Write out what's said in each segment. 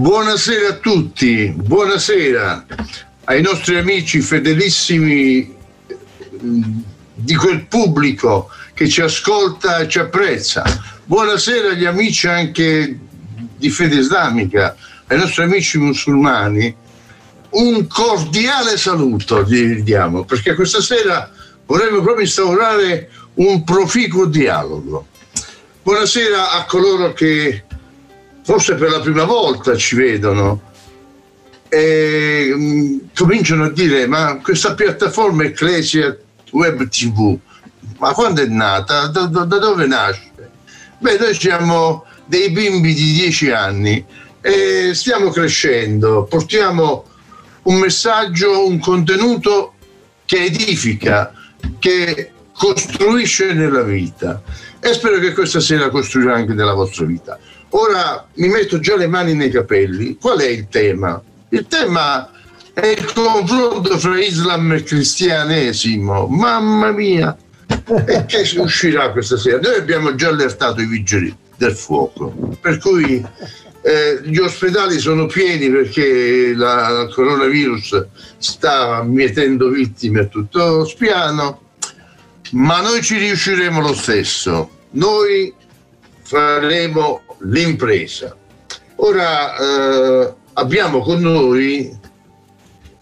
Buonasera a tutti, buonasera ai nostri amici fedelissimi mm, di quel pubblico che ci ascolta e ci apprezza. Buonasera agli amici anche di fede islamica, ai nostri amici musulmani. Un cordiale saluto gli diamo, perché questa sera vorremmo proprio instaurare un proficuo dialogo. Buonasera a coloro che forse per la prima volta ci vedono e mh, cominciano a dire ma questa piattaforma Ecclesia Web TV ma quando è nata? Da, da, da dove nasce? Beh, noi siamo dei bimbi di dieci anni e stiamo crescendo, portiamo un messaggio, un contenuto che edifica, che costruisce nella vita e spero che questa sera costruirà anche nella vostra vita. Ora mi metto già le mani nei capelli. Qual è il tema? Il tema è il confronto fra Islam e cristianesimo. Mamma mia! E che uscirà questa sera? Noi abbiamo già allertato i vigili del fuoco, per cui eh, gli ospedali sono pieni perché la, il coronavirus sta mietendo vittime a tutto spiano, ma noi ci riusciremo lo stesso. Noi faremo l'impresa. Ora eh, abbiamo con noi,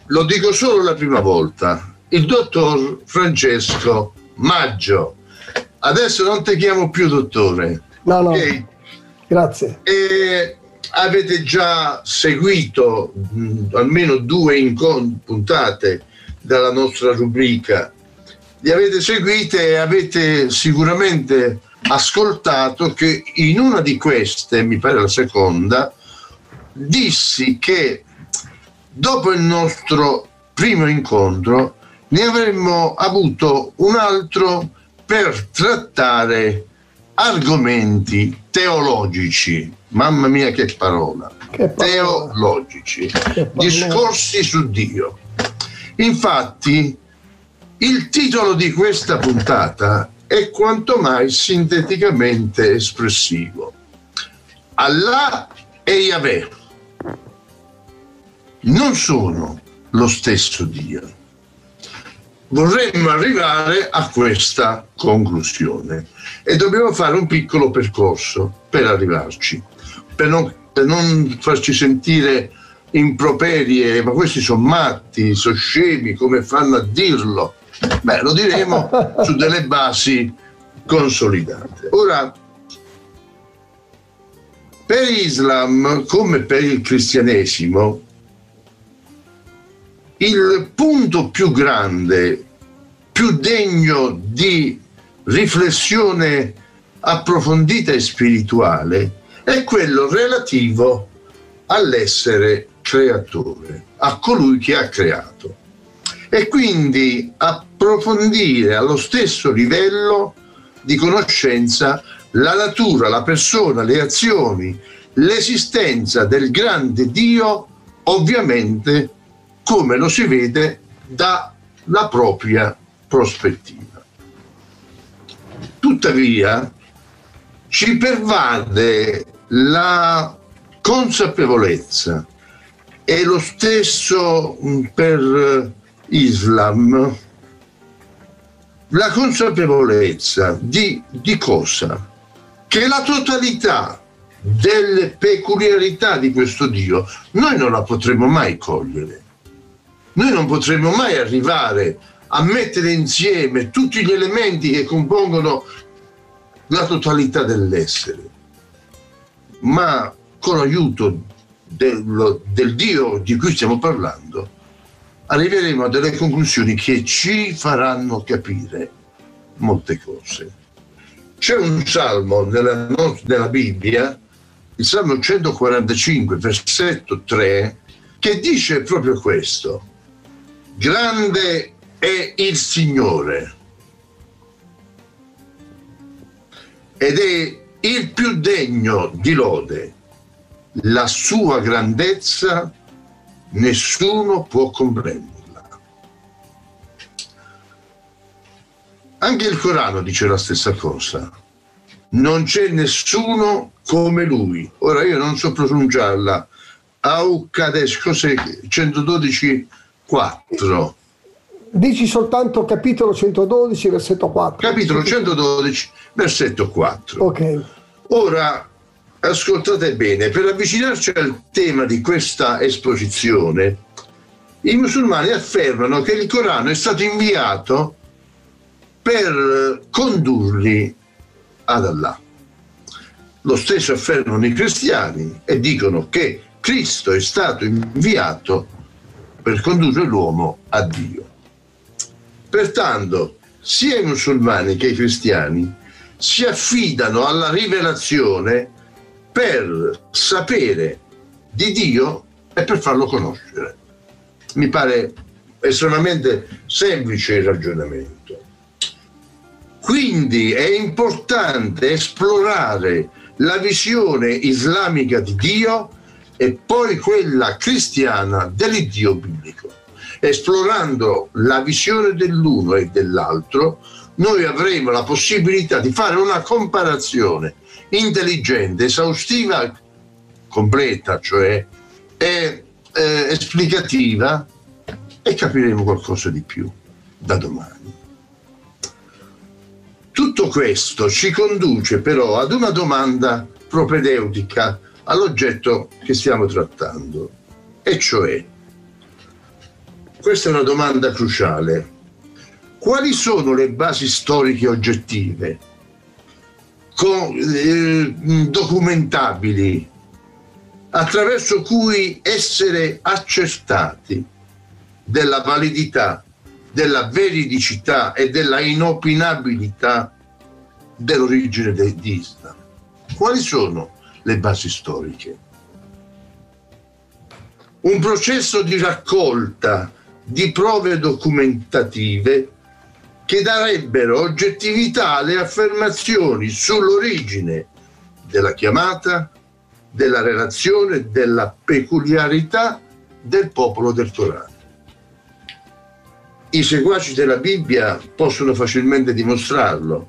lo dico solo la prima volta, il dottor Francesco Maggio. Adesso non ti chiamo più dottore. No, no. Okay? Grazie. E avete già seguito mh, almeno due incont- puntate dalla nostra rubrica. Li avete seguite e avete sicuramente ascoltato che in una di queste, mi pare la seconda, dissi che dopo il nostro primo incontro ne avremmo avuto un altro per trattare argomenti teologici. Mamma mia che parola! Che parola. Teologici. Che discorsi su Dio. Infatti, il titolo di questa puntata è quanto mai sinteticamente espressivo. Allah e Yahweh non sono lo stesso Dio. Vorremmo arrivare a questa conclusione e dobbiamo fare un piccolo percorso per arrivarci, per non, per non farci sentire improperie, ma questi sono matti, sono scemi, come fanno a dirlo? Beh, lo diremo su delle basi consolidate. Ora, per l'Islam, come per il cristianesimo, il punto più grande, più degno di riflessione approfondita e spirituale è quello relativo all'essere creatore, a colui che ha creato e quindi approfondire allo stesso livello di conoscenza la natura, la persona, le azioni, l'esistenza del grande Dio, ovviamente come lo si vede dalla propria prospettiva. Tuttavia ci pervade la consapevolezza e lo stesso per Islam la consapevolezza di, di cosa? Che la totalità delle peculiarità di questo Dio noi non la potremo mai cogliere. Noi non potremo mai arrivare a mettere insieme tutti gli elementi che compongono la totalità dell'essere. Ma con l'aiuto del, del Dio di cui stiamo parlando, arriveremo a delle conclusioni che ci faranno capire molte cose. C'è un salmo nella, nella Bibbia, il Salmo 145, versetto 3, che dice proprio questo. Grande è il Signore ed è il più degno di lode. La sua grandezza nessuno può comprenderla. Anche il Corano dice la stessa cosa. Non c'è nessuno come lui. Ora io non so pronunciarla Aucades, cos'è? 112, 4. Dici soltanto capitolo 112, versetto 4. Capitolo 112, versetto 4. Ok. Ora, ascoltate bene, per avvicinarci al tema di questa esposizione, i musulmani affermano che il Corano è stato inviato per condurli ad Allah. Lo stesso affermano i cristiani e dicono che Cristo è stato inviato per condurre l'uomo a Dio. Pertanto, sia i musulmani che i cristiani si affidano alla rivelazione per sapere di Dio e per farlo conoscere. Mi pare estremamente semplice il ragionamento. Quindi è importante esplorare la visione islamica di Dio e poi quella cristiana dell'Iddio biblico. Esplorando la visione dell'uno e dell'altro, noi avremo la possibilità di fare una comparazione intelligente, esaustiva, completa, cioè e, eh, esplicativa e capiremo qualcosa di più da domani. Tutto questo ci conduce però ad una domanda propedeutica all'oggetto che stiamo trattando, e cioè, questa è una domanda cruciale, quali sono le basi storiche oggettive, con, eh, documentabili, attraverso cui essere accertati della validità, della veridicità e della inopinabilità dell'origine di Islam? Quali sono le basi storiche. Un processo di raccolta di prove documentative che darebbero oggettività alle affermazioni sull'origine della chiamata, della relazione, della peculiarità del popolo del Corano. I seguaci della Bibbia possono facilmente dimostrarlo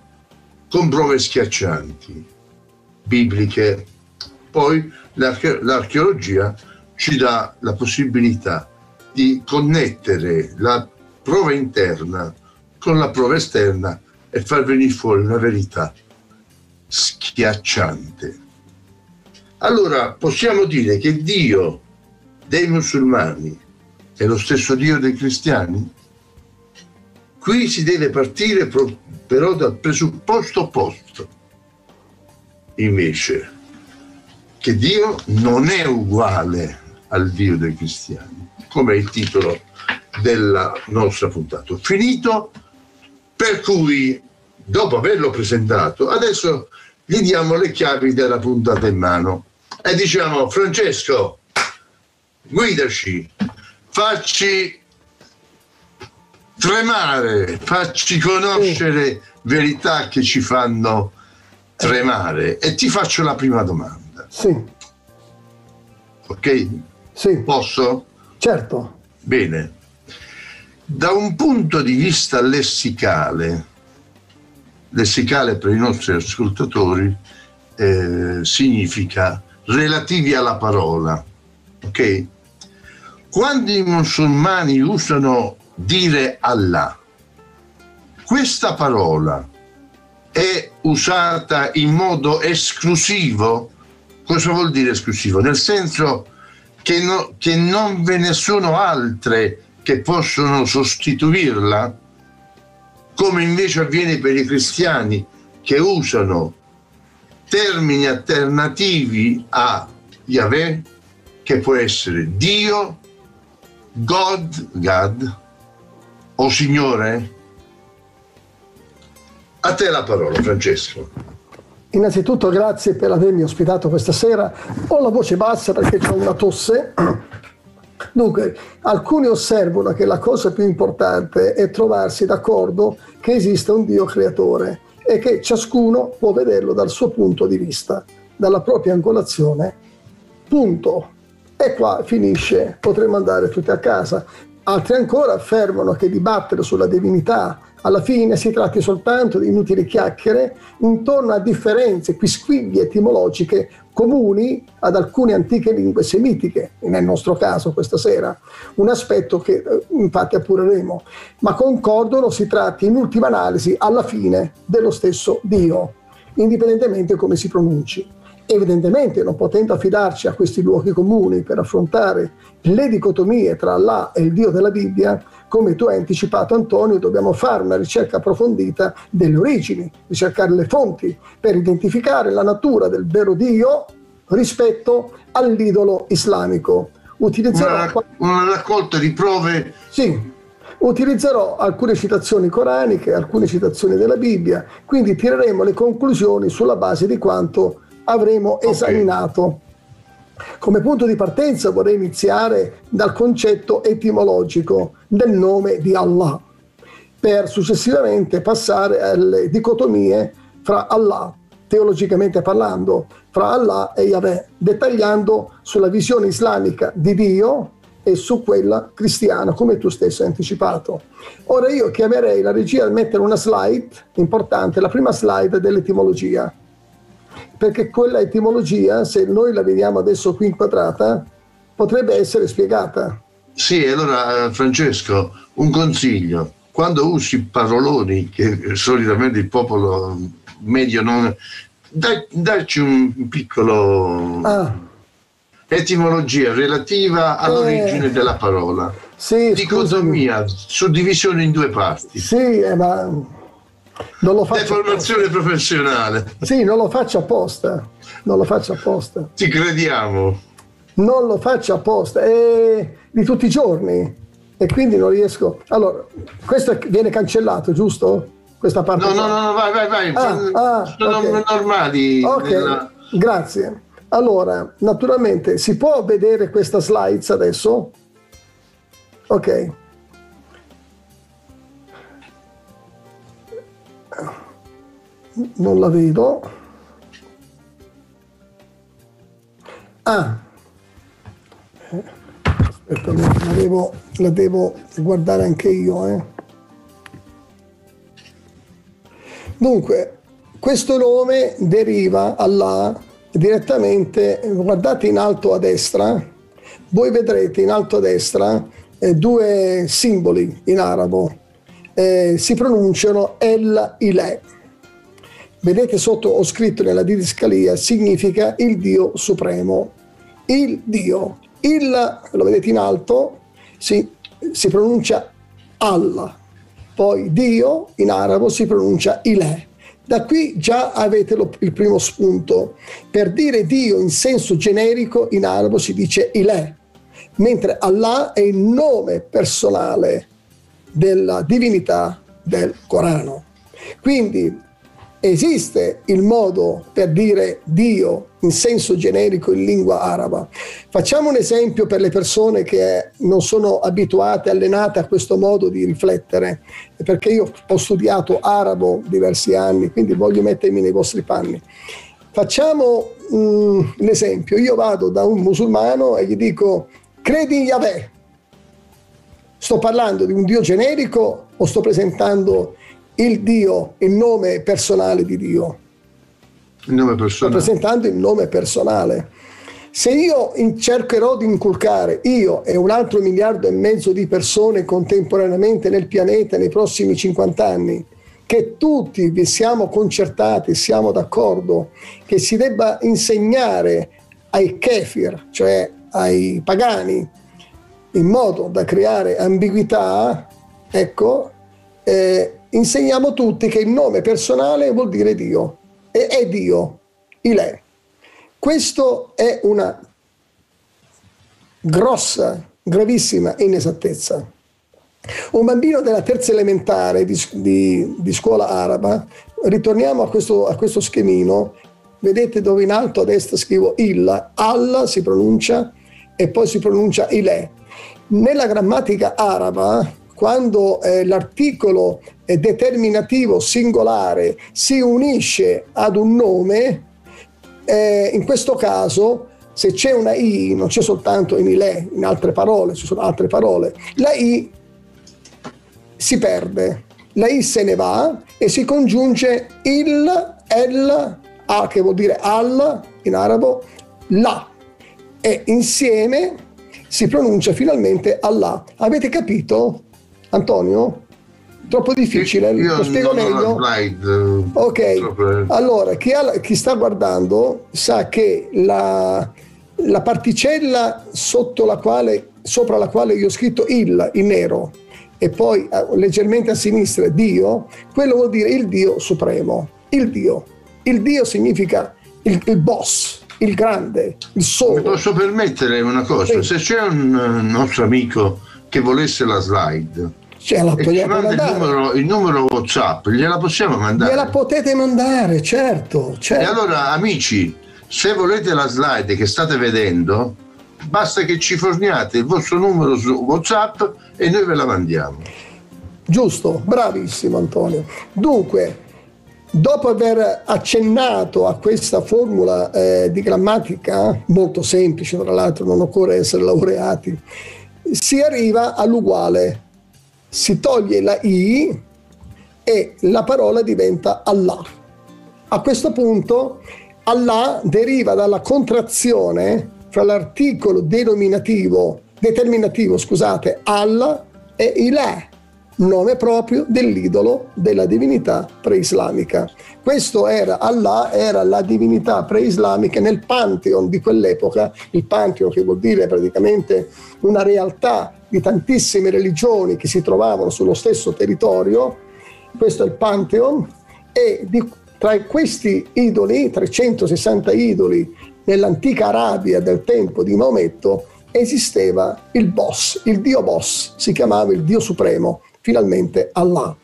con prove schiaccianti, bibliche, poi l'arche- l'archeologia ci dà la possibilità di connettere la prova interna con la prova esterna e far venire fuori una verità schiacciante. Allora possiamo dire che Dio dei musulmani è lo stesso Dio dei cristiani? Qui si deve partire però dal presupposto opposto. Invece, che Dio non è uguale al Dio dei cristiani, come è il titolo della nostra puntata. Finito, per cui dopo averlo presentato, adesso gli diamo le chiavi della puntata in mano e diciamo Francesco, guidaci, facci tremare, facci conoscere verità che ci fanno tremare e ti faccio la prima domanda. Sì. Ok? Sì. Posso? Certo. Bene. Da un punto di vista lessicale, lessicale per i nostri ascoltatori eh, significa relativi alla parola, ok? Quando i musulmani usano dire Allah, questa parola è usata in modo esclusivo Cosa vuol dire esclusivo? Nel senso che, no, che non ve ne sono altre che possono sostituirla, come invece avviene per i cristiani che usano termini alternativi a Yahweh, che può essere Dio, God, God, o Signore. A te la parola, Francesco. Innanzitutto grazie per avermi ospitato questa sera. Ho la voce bassa perché ho una tosse. Dunque, alcuni osservano che la cosa più importante è trovarsi d'accordo che esiste un Dio creatore e che ciascuno può vederlo dal suo punto di vista, dalla propria angolazione. Punto. E qua finisce, potremmo andare tutti a casa. Altri ancora affermano che dibattere sulla divinità alla fine si tratti soltanto di inutili chiacchiere intorno a differenze, quisquiglie etimologiche comuni ad alcune antiche lingue semitiche, nel nostro caso questa sera, un aspetto che eh, infatti appureremo, ma concordono si tratti in ultima analisi alla fine dello stesso Dio, indipendentemente come si pronunci. Evidentemente, non potendo affidarci a questi luoghi comuni per affrontare le dicotomie tra Allah e il Dio della Bibbia, come tu hai anticipato Antonio, dobbiamo fare una ricerca approfondita delle origini, ricercare le fonti per identificare la natura del vero Dio rispetto all'idolo islamico. Utilizzerò una, una raccolta di prove. Sì, utilizzerò alcune citazioni coraniche, alcune citazioni della Bibbia, quindi tireremo le conclusioni sulla base di quanto avremo okay. esaminato. Come punto di partenza vorrei iniziare dal concetto etimologico del nome di Allah, per successivamente passare alle dicotomie fra Allah, teologicamente parlando, fra Allah e Yahweh, dettagliando sulla visione islamica di Dio e su quella cristiana, come tu stesso hai anticipato. Ora io chiamerei la regia a mettere una slide importante, la prima slide dell'etimologia perché quella etimologia, se noi la vediamo adesso qui inquadrata, potrebbe essere spiegata. Sì, allora eh, Francesco, un consiglio. Quando usi paroloni che solitamente il popolo medio non... Dai, dacci un piccolo... Ah. Etimologia relativa all'origine eh, della parola. Sì, Dicotomia, scusami. suddivisione in due parti. Sì, eh, ma non lo faccio Deformazione apposta. professionale. Sì, non lo faccio apposta. Non lo faccio apposta. Ti crediamo. Non lo faccio apposta. È di tutti i giorni. E quindi non riesco. Allora, questo viene cancellato, giusto? Questa parte. No, no, no, no, vai, vai, vai. Ah, ah, Sono okay. normali. Ok, nella... grazie. Allora, naturalmente, si può vedere questa slides adesso? Ok. Non la vedo. Ah, aspetta, la devo, la devo guardare anche io. Eh. Dunque, questo nome deriva Allah direttamente, guardate in alto a destra, voi vedrete in alto a destra eh, due simboli in arabo, eh, si pronunciano El Ile Vedete sotto ho scritto nella didascalia, significa il Dio supremo. Il Dio. Il, lo vedete in alto, si, si pronuncia Allah. Poi Dio in arabo si pronuncia Ilè. Da qui già avete lo, il primo spunto. Per dire Dio in senso generico in arabo si dice Ilè, mentre Allah è il nome personale della divinità del Corano. Quindi esiste il modo per dire Dio in senso generico in lingua araba. Facciamo un esempio per le persone che non sono abituate, allenate a questo modo di riflettere, perché io ho studiato arabo diversi anni, quindi voglio mettermi nei vostri panni. Facciamo mm, l'esempio, io vado da un musulmano e gli dico credi in Yahweh. Sto parlando di un Dio generico o sto presentando il Dio, il nome personale di Dio. Il nome personale. Rappresentando il nome personale. Se io cercherò di inculcare, io e un altro miliardo e mezzo di persone contemporaneamente nel pianeta nei prossimi 50 anni, che tutti vi siamo concertati, siamo d'accordo che si debba insegnare ai kefir, cioè ai pagani, in modo da creare ambiguità, ecco, eh, insegniamo tutti che il nome personale vuol dire Dio e è Dio, Ilè. Questo è una grossa, gravissima inesattezza. Un bambino della terza elementare di, di, di scuola araba, ritorniamo a questo, a questo, schemino, vedete dove in alto a destra scrivo il, Allah si pronuncia e poi si pronuncia Ilè. Nella grammatica araba quando eh, l'articolo determinativo singolare si unisce ad un nome, eh, in questo caso se c'è una I, non c'è soltanto in Ile, in altre parole, ci sono altre parole, la I si perde, la I se ne va e si congiunge il, el, a che vuol dire al in arabo, la. E insieme si pronuncia finalmente Allah. Avete capito, Antonio? Troppo difficile, Io lo spiego meglio. Slide, ok, allora chi, ha, chi, sta guardando sa che la, la particella la quale, sopra la quale io ho scritto il in nero e poi eh, leggermente a sinistra Dio, quello vuol dire il Dio supremo, il Dio. Il Dio significa il, il boss, il grande, il solo. Mi posso permettere una cosa? Sì. Se c'è un nostro amico che volesse la slide, cioè, la e ci manda il numero, il numero, WhatsApp, gliela possiamo mandare? Gliela potete mandare, certo, certo. E allora, amici, se volete la slide che state vedendo, basta che ci forniate il vostro numero su WhatsApp e noi ve la mandiamo. Giusto, bravissimo Antonio. Dunque, dopo aver accennato a questa formula eh, di grammatica, molto semplice tra l'altro, non occorre essere laureati, si arriva all'uguale. Si toglie la I e la parola diventa Allah. A questo punto Allah deriva dalla contrazione fra l'articolo denominativo, determinativo, scusate, Allah e Ilah, nome proprio dell'idolo della divinità preislamica. Questo era Allah, era la divinità preislamica nel pantheon di quell'epoca, il pantheon che vuol dire praticamente una realtà di tantissime religioni che si trovavano sullo stesso territorio, questo è il pantheon, e di, tra questi idoli, 360 idoli nell'antica Arabia del tempo di Maometto, esisteva il boss, il dio boss, si chiamava il dio supremo, finalmente Allah.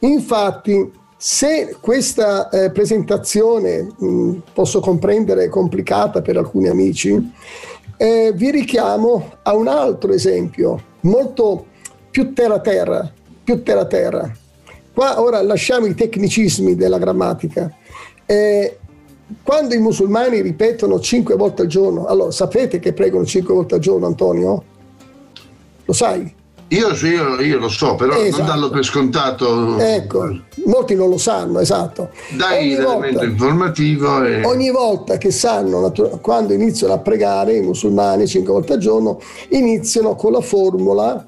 Infatti, se questa eh, presentazione mh, posso comprendere complicata per alcuni amici, eh, vi richiamo a un altro esempio molto più terra-terra, più terra-terra. Qua ora lasciamo i tecnicismi della grammatica. Eh, quando i musulmani ripetono cinque volte al giorno, allora sapete che pregano cinque volte al giorno, Antonio? Lo sai? Io, io, io lo so, però esatto. non darlo per scontato. Ecco, molti non lo sanno, esatto. Dai l'elemento informativo. E... Ogni volta che sanno, quando iniziano a pregare, i musulmani cinque volte al giorno, iniziano con la formula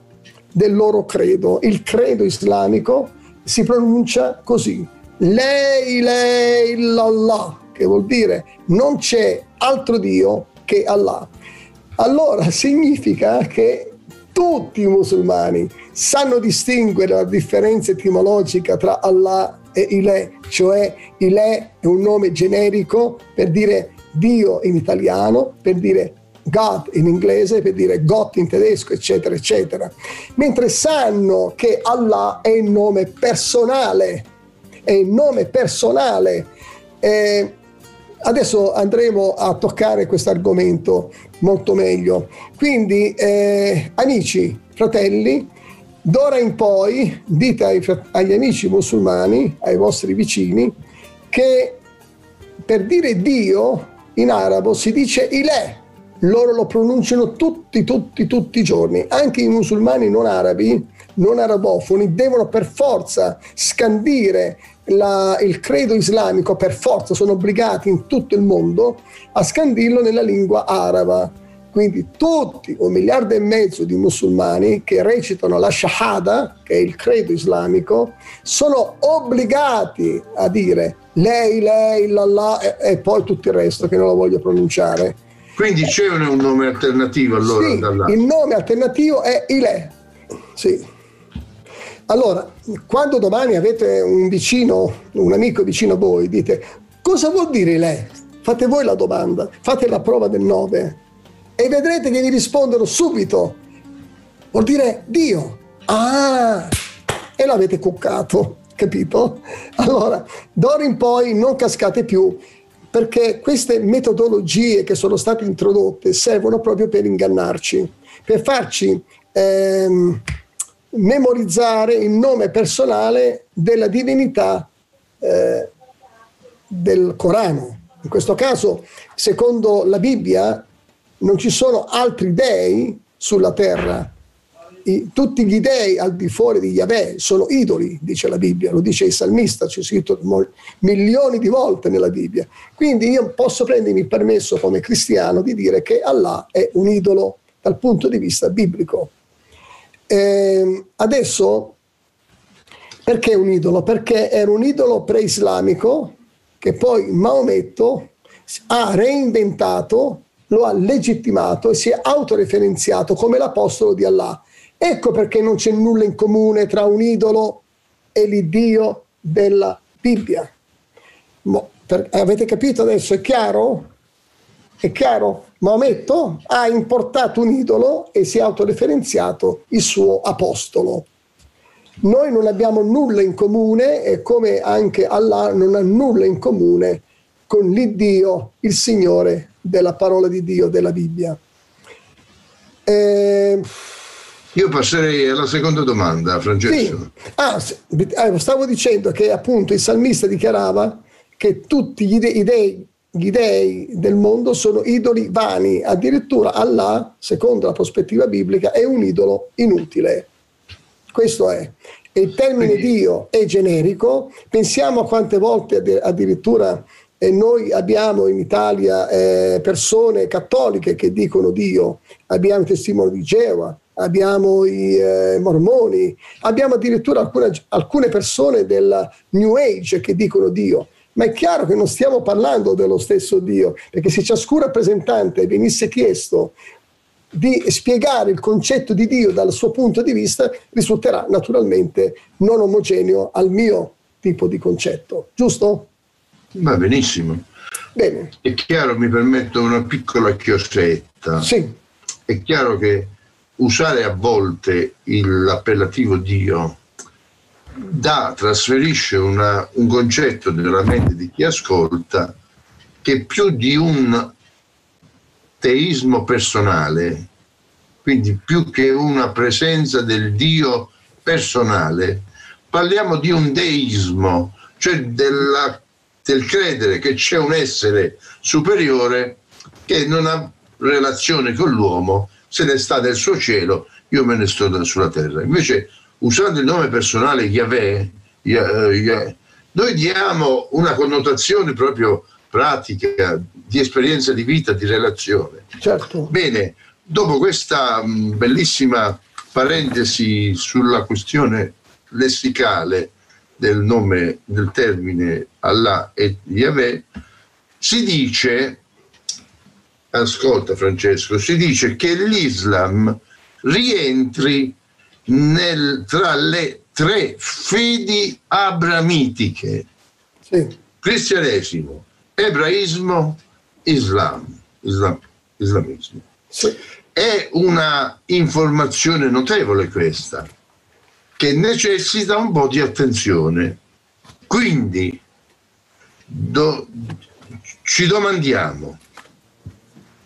del loro credo. Il credo islamico si pronuncia così. Lei, lei, lallah, che vuol dire non c'è altro Dio che Allah. Allora significa che tutti i musulmani sanno distinguere la differenza etimologica tra Allah e Ile, cioè Ile è un nome generico per dire Dio in italiano, per dire God in inglese, per dire Gott in tedesco, eccetera, eccetera. Mentre sanno che Allah è il nome personale, è il nome personale. Eh, adesso andremo a toccare questo argomento molto meglio. Quindi, eh, amici, fratelli, d'ora in poi dite ai, agli amici musulmani, ai vostri vicini, che per dire Dio in arabo si dice Ilè. Loro lo pronunciano tutti, tutti, tutti i giorni. Anche i musulmani non arabi, non arabofoni, devono per forza scandire la, il credo islamico per forza sono obbligati in tutto il mondo a scandirlo nella lingua araba. Quindi tutti, un miliardo e mezzo di musulmani che recitano la Shahada, che è il credo islamico, sono obbligati a dire lei, lei, l'Allah e, e poi tutto il resto che non lo voglio pronunciare. Quindi c'è un, nome alternativo allora? Sì, il nome alternativo è Ile. Sì. Allora, quando domani avete un vicino, un amico vicino a voi, dite cosa vuol dire lei? Fate voi la domanda, fate la prova del 9 e vedrete che vi rispondono subito. Vuol dire Dio. Ah, e l'avete cuccato, capito? Allora, d'ora in poi non cascate più perché queste metodologie che sono state introdotte servono proprio per ingannarci, per farci ehm, memorizzare il nome personale della divinità eh, del Corano. In questo caso, secondo la Bibbia, non ci sono altri dei sulla terra i, tutti gli dei al di fuori di Yahweh sono idoli, dice la Bibbia, lo dice il salmista, c'è scritto milioni di volte nella Bibbia. Quindi io posso prendermi il permesso come cristiano di dire che Allah è un idolo dal punto di vista biblico. Eh, adesso, perché un idolo? Perché era un idolo pre-islamico che poi Maometto ha reinventato, lo ha legittimato e si è autoreferenziato come l'apostolo di Allah. Ecco perché non c'è nulla in comune tra un idolo e l'Iddio della Bibbia. Mo, per, avete capito adesso? È chiaro? È chiaro? Maometto ha importato un idolo e si è autoreferenziato il suo apostolo. Noi non abbiamo nulla in comune e come anche Allah non ha nulla in comune con l'Iddio, il Signore della parola di Dio, della Bibbia. Eh, io passerei alla seconda domanda, Francesco. Sì. Ah, eh, stavo dicendo che appunto il salmista dichiarava che tutti gli dei, gli dei del mondo sono idoli vani, addirittura Allah, secondo la prospettiva biblica, è un idolo inutile. Questo è. E il termine. Dio è generico, pensiamo a quante volte addirittura eh, noi abbiamo in Italia eh, persone cattoliche che dicono Dio, abbiamo i testimoni di Geova, abbiamo i eh, mormoni, abbiamo addirittura alcune, alcune persone del New Age che dicono Dio. Ma è chiaro che non stiamo parlando dello stesso Dio, perché se ciascun rappresentante venisse chiesto di spiegare il concetto di Dio dal suo punto di vista, risulterà naturalmente non omogeneo al mio tipo di concetto, giusto? Va benissimo. Bene. È chiaro, mi permetto una piccola chiosetta. Sì. È chiaro che usare a volte l'appellativo Dio da, trasferisce una, un concetto nella mente di chi ascolta che più di un teismo personale, quindi più che una presenza del Dio personale, parliamo di un deismo, cioè della, del credere che c'è un essere superiore che non ha relazione con l'uomo, se ne sta del suo cielo, io me ne sto sulla terra. Invece usando il nome personale Yahweh, Yahweh, noi diamo una connotazione proprio pratica, di esperienza di vita, di relazione. Certo. Bene, dopo questa mm, bellissima parentesi sulla questione lessicale del nome, del termine Allah e Yahweh, si dice, ascolta Francesco, si dice che l'Islam rientri nel, tra le tre fedi abramitiche, sì. cristianesimo, ebraismo, islam, islam islamismo. Sì. È una informazione notevole questa, che necessita un po' di attenzione. Quindi do, ci domandiamo,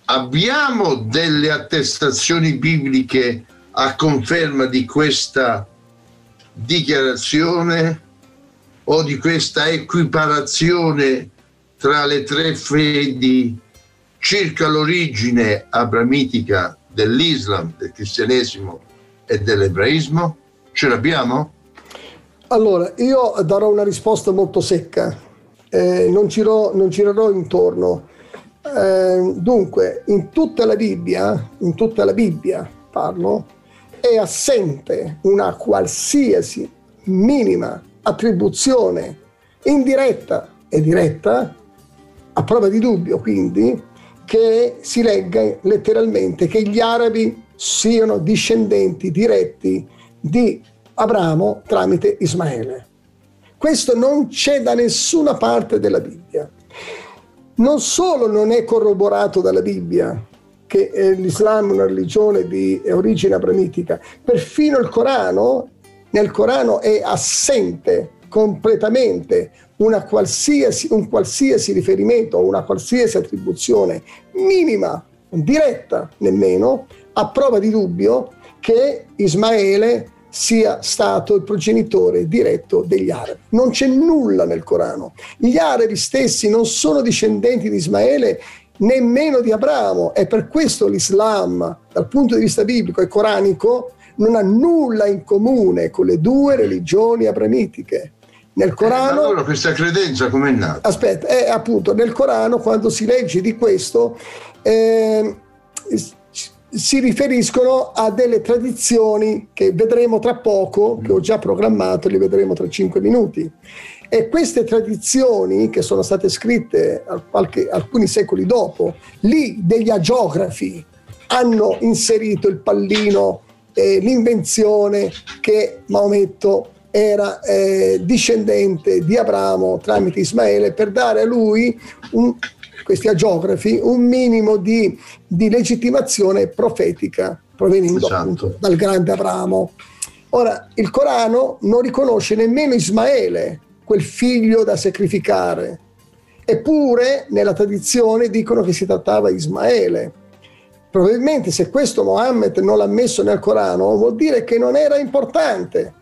abbiamo delle attestazioni bibliche a conferma di questa dichiarazione o di questa equiparazione tra le tre fedi circa l'origine abramitica dell'Islam, del cristianesimo e dell'ebraismo? Ce l'abbiamo? Allora, io darò una risposta molto secca, eh, non, girò, non, girerò intorno. Eh, dunque, in tutta la Bibbia, in tutta la Bibbia parlo, è assente una qualsiasi minima attribuzione indiretta e diretta, a prova di dubbio quindi, che si legga letteralmente che gli arabi siano discendenti diretti di Abramo tramite Ismaele. Questo non c'è da nessuna parte della Bibbia. Non solo non è corroborato dalla Bibbia, che l'Islam è una religione di origine abramitica, perfino il Corano, nel Corano è assente completamente qualsiasi, un qualsiasi riferimento o una qualsiasi attribuzione minima, diretta nemmeno, a prova di dubbio che Ismaele sia stato il progenitore diretto degli arabi. Non c'è nulla nel Corano. Gli arabi stessi non sono discendenti di Ismaele nemmeno di Abramo e per questo l'Islam dal punto di vista biblico e coranico non ha nulla in comune con le due religioni abramitiche. Nel Corano, eh, allora questa credenza com'è nata? Aspetta, è appunto nel Corano quando si legge di questo eh, si riferiscono a delle tradizioni che vedremo tra poco, che ho già programmato, li vedremo tra cinque minuti. E queste tradizioni, che sono state scritte qualche, alcuni secoli dopo, lì degli agiografi hanno inserito il pallino, eh, l'invenzione che Maometto era eh, discendente di Abramo tramite Ismaele per dare a lui, un, questi agiografi, un minimo di, di legittimazione profetica provenendo esatto. appunto dal grande Abramo. Ora, il Corano non riconosce nemmeno Ismaele, quel figlio da sacrificare, eppure nella tradizione dicono che si trattava di Ismaele. Probabilmente se questo Mohammed non l'ha messo nel Corano vuol dire che non era importante,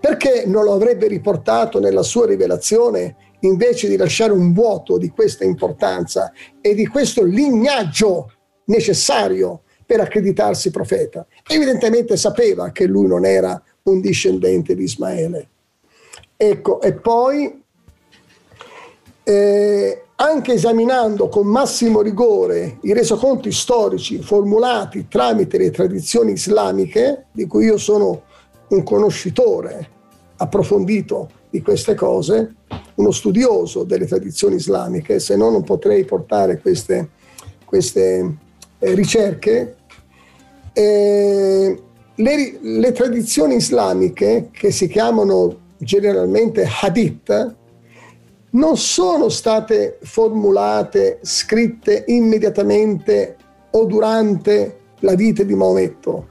perché non lo avrebbe riportato nella sua rivelazione invece di lasciare un vuoto di questa importanza e di questo lignaggio necessario per accreditarsi profeta? Evidentemente sapeva che lui non era un discendente di Ismaele. Ecco, e poi eh, anche esaminando con massimo rigore i resoconti storici formulati tramite le tradizioni islamiche, di cui io sono un conoscitore approfondito di queste cose, uno studioso delle tradizioni islamiche, se no non potrei portare queste, queste eh, ricerche. Eh, le, le tradizioni islamiche, che si chiamano generalmente hadith, non sono state formulate, scritte immediatamente o durante la vita di Maometto,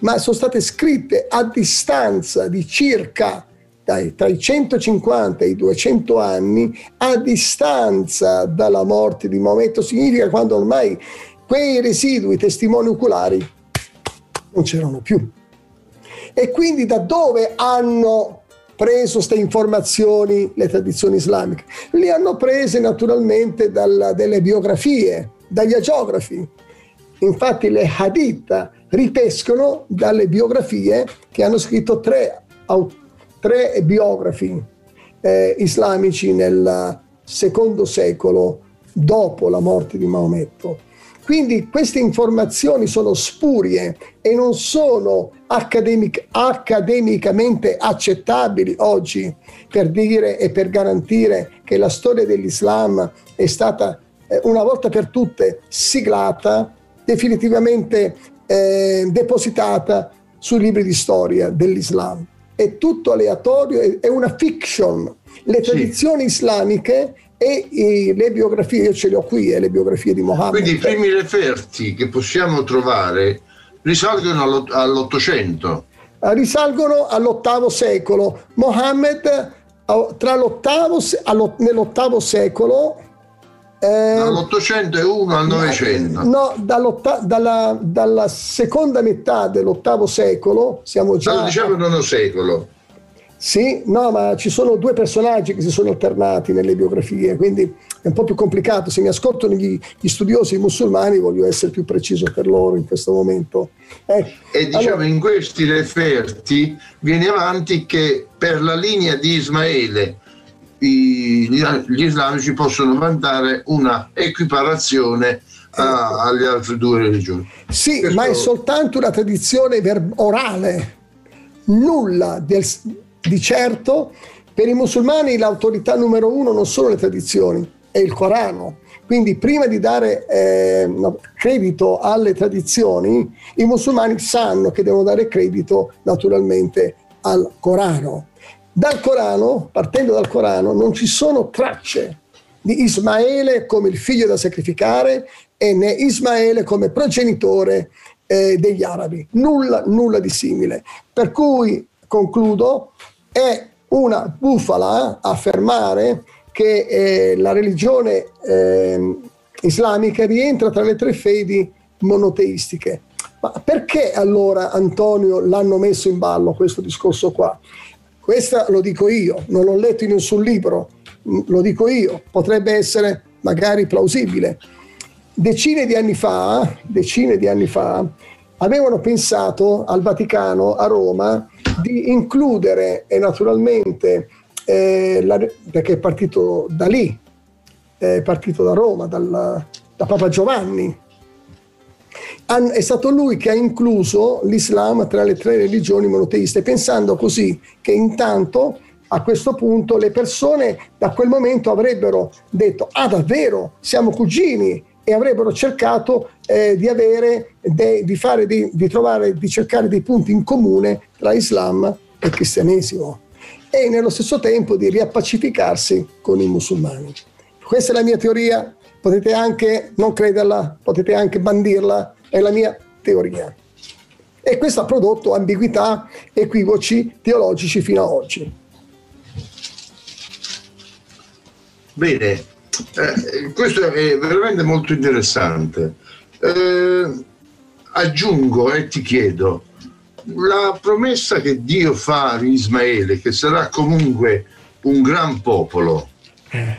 ma sono state scritte a distanza di circa dai, tra i 150 e i 200 anni, a distanza dalla morte di Maometto, significa quando ormai quei residui testimoni oculari non c'erano più. E quindi da dove hanno preso queste informazioni le tradizioni islamiche? Le hanno prese naturalmente dalle biografie, dagli agiografi. Infatti le hadith ripescono dalle biografie che hanno scritto tre, tre biografi eh, islamici nel secondo secolo dopo la morte di Maometto. Quindi queste informazioni sono spurie e non sono accademic- accademicamente accettabili oggi per dire e per garantire che la storia dell'Islam è stata eh, una volta per tutte siglata, definitivamente eh, depositata sui libri di storia dell'Islam. È tutto aleatorio, è una fiction. Le tradizioni sì. islamiche e i, le biografie, io ce le ho qui, eh, le biografie di Mohammed. Quindi i primi referti che possiamo trovare risalgono all'Ottocento. Eh, risalgono all'ottavo secolo. Mohammed tra l'ottavo, nell'ottavo secolo eh, e uno al Novecento. No, dalla, dalla, seconda metà dell'ottavo secolo siamo già... Dal diciamo nono secolo. Sì, no, ma ci sono due personaggi che si sono alternati nelle biografie, quindi è un po' più complicato. Se mi ascoltano gli, gli studiosi musulmani, voglio essere più preciso per loro in questo momento. Eh, e diciamo allora, in questi referti viene avanti che per la linea di Ismaele i, gli islamici possono vantare una equiparazione a, alle altre due religioni. Sì, Questo... ma è soltanto una tradizione ver- orale, nulla del, di certo. Per i musulmani l'autorità numero uno non sono le tradizioni, è il Corano. Quindi prima di dare eh, credito alle tradizioni, i musulmani sanno che devono dare credito naturalmente al Corano. Dal Corano, partendo dal Corano, non ci sono tracce di Ismaele come il figlio da sacrificare e né Ismaele come progenitore eh, degli arabi. Nulla, nulla di simile. Per cui, concludo, è una bufala affermare che eh, la religione eh, islamica rientra tra le tre fedi monoteistiche. Ma perché allora Antonio l'hanno messo in ballo questo discorso qua? Questa lo dico io, non l'ho letto in nessun libro, lo dico io, potrebbe essere magari plausibile. Decine di anni fa, decine di anni fa, avevano pensato al Vaticano, a Roma, di includere e naturalmente, eh, la, perché è partito da lì, è partito da Roma, dal, da Papa Giovanni, è stato lui che ha incluso l'Islam tra le tre religioni monoteiste, pensando così che intanto a questo punto le persone da quel momento avrebbero detto ah davvero? Siamo cugini e avrebbero cercato eh, di, avere, de, di, fare, di, di, trovare, di cercare dei punti in comune tra Islam e cristianesimo e nello stesso tempo di riappacificarsi con i musulmani. Questa è la mia teoria, potete anche non crederla, potete anche bandirla, è la mia teoria. E questo ha prodotto ambiguità, equivoci teologici fino ad oggi. Bene, eh, questo è veramente molto interessante. Eh, aggiungo e ti chiedo, la promessa che Dio fa a Ismaele, che sarà comunque un gran popolo, eh.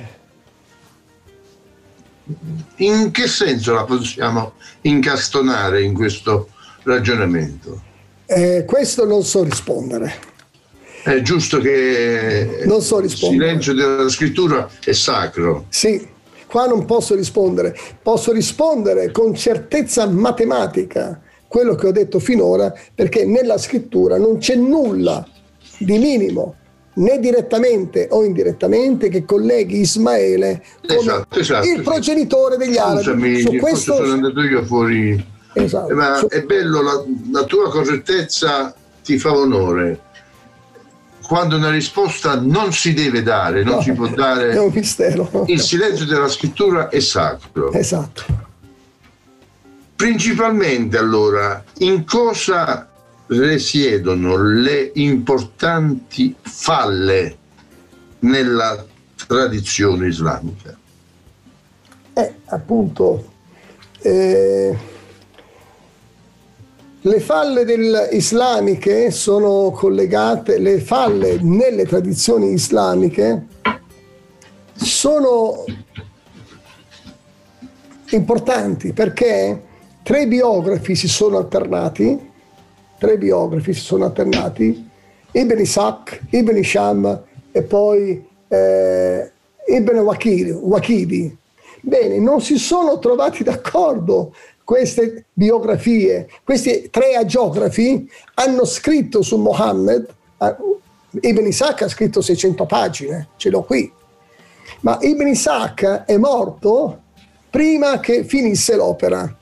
in che senso la possiamo incastonare in questo ragionamento? Eh, questo non so rispondere. È giusto che non so il silenzio della scrittura è sacro. Sì, qua non posso rispondere. Posso rispondere con certezza matematica quello che ho detto finora, perché nella scrittura non c'è nulla di minimo né direttamente o indirettamente che colleghi Ismaele esatto, esatto, il progenitore degli arabi. Scusami, Su questo sono andato io fuori. Esatto. Ma Su... è bello, la, la tua correttezza ti fa onore quando una risposta non si deve dare, non no, si può dare. È un mistero. Il silenzio della scrittura è sacro. Esatto. Principalmente allora, in cosa risiedono le importanti falle nella tradizione islamica? Eh, appunto, eh, le falle del, islamiche sono collegate, le falle nelle tradizioni islamiche sono importanti perché tre biografi si sono alternati tre biografi si sono alternati, Ibn Ishaq, Ibn Isham e poi eh, Ibn Waqidi. Bene, non si sono trovati d'accordo queste biografie. Questi tre agiografi hanno scritto su Mohammed, eh, Ibn Ishaq ha scritto 600 pagine, ce l'ho qui, ma Ibn Ishaq è morto prima che finisse l'opera.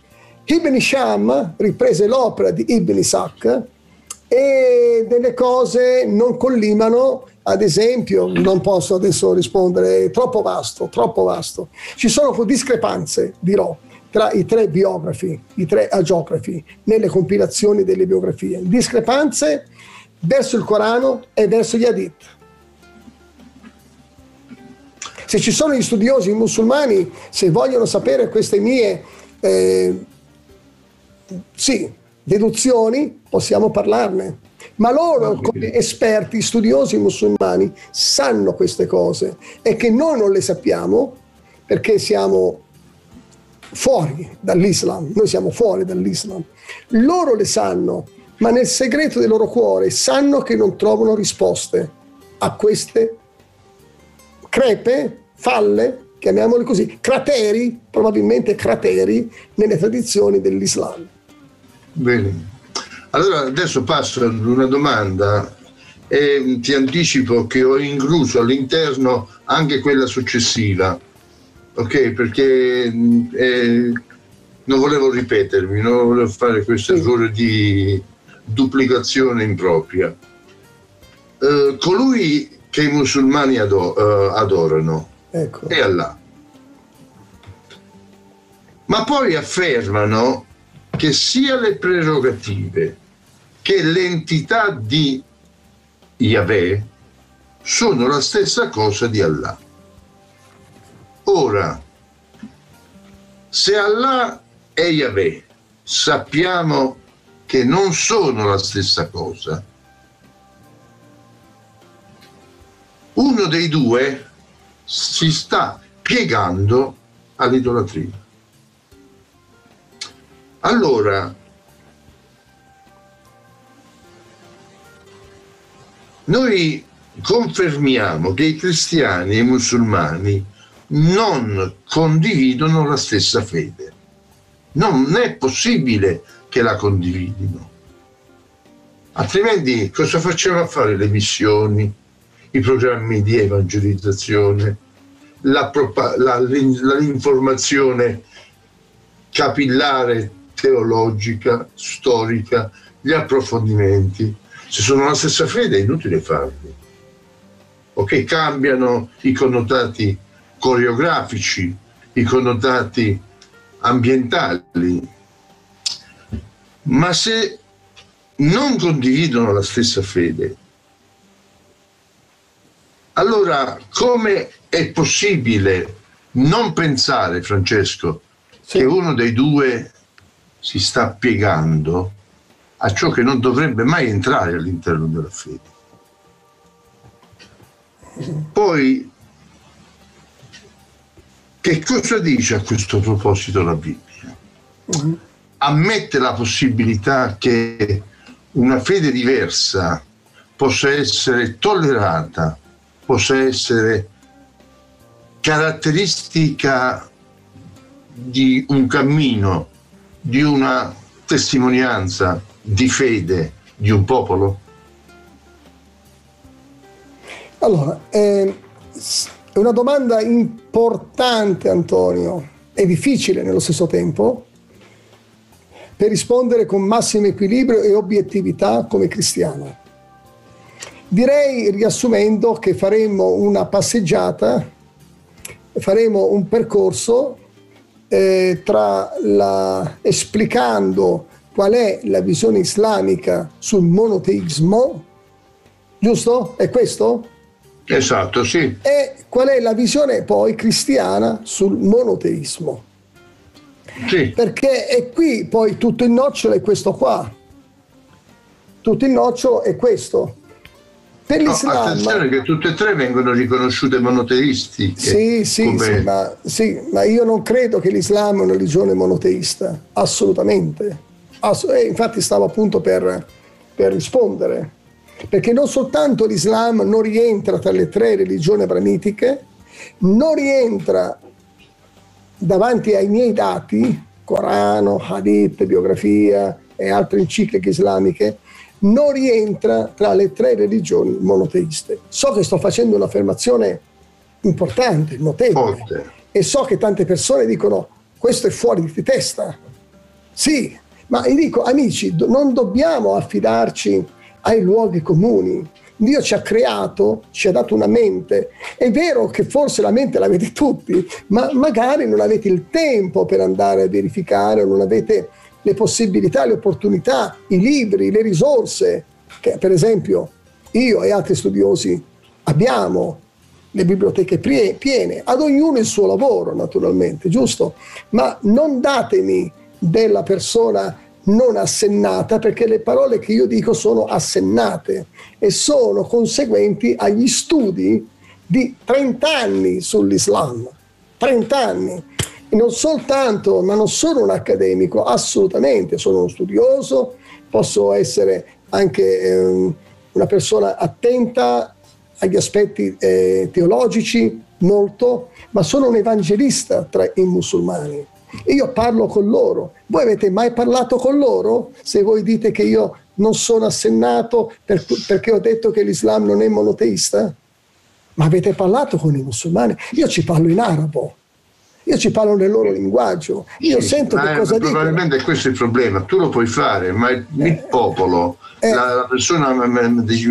Ibn Isham riprese l'opera di Ibn Ishaq e delle cose non collimano, ad esempio, non posso adesso rispondere, è troppo vasto, troppo vasto. Ci sono discrepanze, dirò, tra i tre biografi, i tre agiografi, nelle compilazioni delle biografie. Discrepanze verso il Corano e verso gli Hadith. Se ci sono gli studiosi musulmani, se vogliono sapere queste mie eh, sì, deduzioni, possiamo parlarne. Ma loro, come esperti, studiosi musulmani, sanno queste cose e che noi non le sappiamo perché siamo fuori dall'Islam, noi siamo fuori dall'Islam. Loro le sanno, ma nel segreto del loro cuore sanno che non trovano risposte a queste crepe, falle, chiamiamole così, crateri, probabilmente crateri, nelle tradizioni dell'Islam. Bene. Allora adesso passo ad una domanda e ti anticipo che ho incluso all'interno anche quella successiva, ok? Perché eh, non volevo ripetermi, non volevo fare questo errore di duplicazione impropria. Eh, colui che i musulmani ado- uh, adorano ecco. è Allah. Ma poi affermano che sia le prerogative che l'entità di Yahweh sono la stessa cosa di Allah. Ora, se Allah e Yahweh sappiamo che non sono la stessa cosa, uno dei due si sta piegando all'idolatria. Allora, noi confermiamo che i cristiani e i musulmani non condividono la stessa fede. Non è possibile che la condividino. Altrimenti cosa facciamo a fare le missioni, i programmi di evangelizzazione, la, la, l'informazione capillare teologica, storica, gli approfondimenti. Se sono la stessa fede è inutile farli. Ok, cambiano i connotati coreografici, i connotati ambientali, ma se non condividono la stessa fede, allora come è possibile non pensare, Francesco, sì. che uno dei due si sta piegando a ciò che non dovrebbe mai entrare all'interno della fede? Poi, che cosa dice a questo proposito la Bibbia? Ammette la possibilità che una fede diversa possa essere tollerata, possa essere caratteristica di un cammino, di una testimonianza di fede di un popolo? Allora, eh, è una domanda importante Antonio e difficile nello stesso tempo per rispondere con massimo equilibrio e obiettività come cristiano. Direi, riassumendo, che faremo una passeggiata, faremo un percorso eh, la, esplicando qual è la visione islamica sul monoteismo, giusto? È questo? Esatto, sì. E qual è la visione poi cristiana sul monoteismo? Sì. Perché è qui poi tutto il nocciolo è questo qua. Tutto il nocciolo è questo. Per no, l'Islam, attenzione che tutte e tre vengono riconosciute monoteisti. Sì, sì, come... sì, ma, sì, ma io non credo che l'Islam è una religione monoteista, assolutamente. Ass- e infatti stavo appunto per, per rispondere perché non soltanto l'Islam non rientra tra le tre religioni abramitiche, non rientra davanti ai miei dati, Corano, Hadith, biografia e altre encicliche islamiche, non rientra tra le tre religioni monoteiste. So che sto facendo un'affermazione importante, notevole, Forte. e so che tante persone dicono questo è fuori di testa. Sì, ma io dico amici, non dobbiamo affidarci ai luoghi comuni. Dio ci ha creato, ci ha dato una mente. È vero che forse la mente l'avete tutti, ma magari non avete il tempo per andare a verificare, non avete le possibilità, le opportunità, i libri, le risorse, che per esempio io e altri studiosi abbiamo le biblioteche piene, ad ognuno il suo lavoro naturalmente, giusto? Ma non datemi della persona non assennata perché le parole che io dico sono assennate e sono conseguenti agli studi di 30 anni sull'Islam. 30 anni. E non soltanto, ma non sono un accademico, assolutamente, sono uno studioso, posso essere anche eh, una persona attenta agli aspetti eh, teologici, molto, ma sono un evangelista tra i musulmani io parlo con loro. Voi avete mai parlato con loro? Se voi dite che io non sono assennato per, perché ho detto che l'Islam non è monoteista? Ma avete parlato con i musulmani? Io ci parlo in arabo. Io ci parlo nel loro linguaggio, io sì, sento che cosa dicono. Probabilmente questo è il problema, tu lo puoi fare, ma il, eh, popolo, eh, la, persona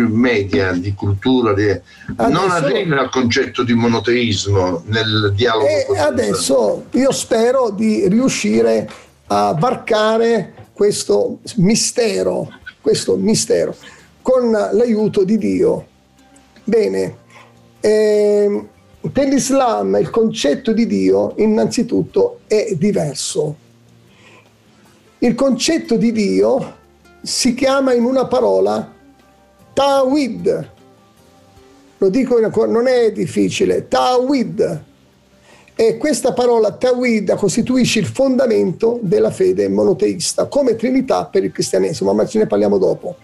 media di cultura di, adesso, non arriva al concetto di monoteismo nel dialogo. E adesso io spero di riuscire a varcare questo mistero, questo mistero con l'aiuto di Dio. Bene. Eh, per l'Islam il concetto di Dio innanzitutto è diverso. Il concetto di Dio si chiama in una parola Tawid. Lo dico, non è difficile, Tawid. E questa parola Tawhid costituisce il fondamento della fede monoteista come trinità per il cristianesimo, ma ce ne parliamo dopo.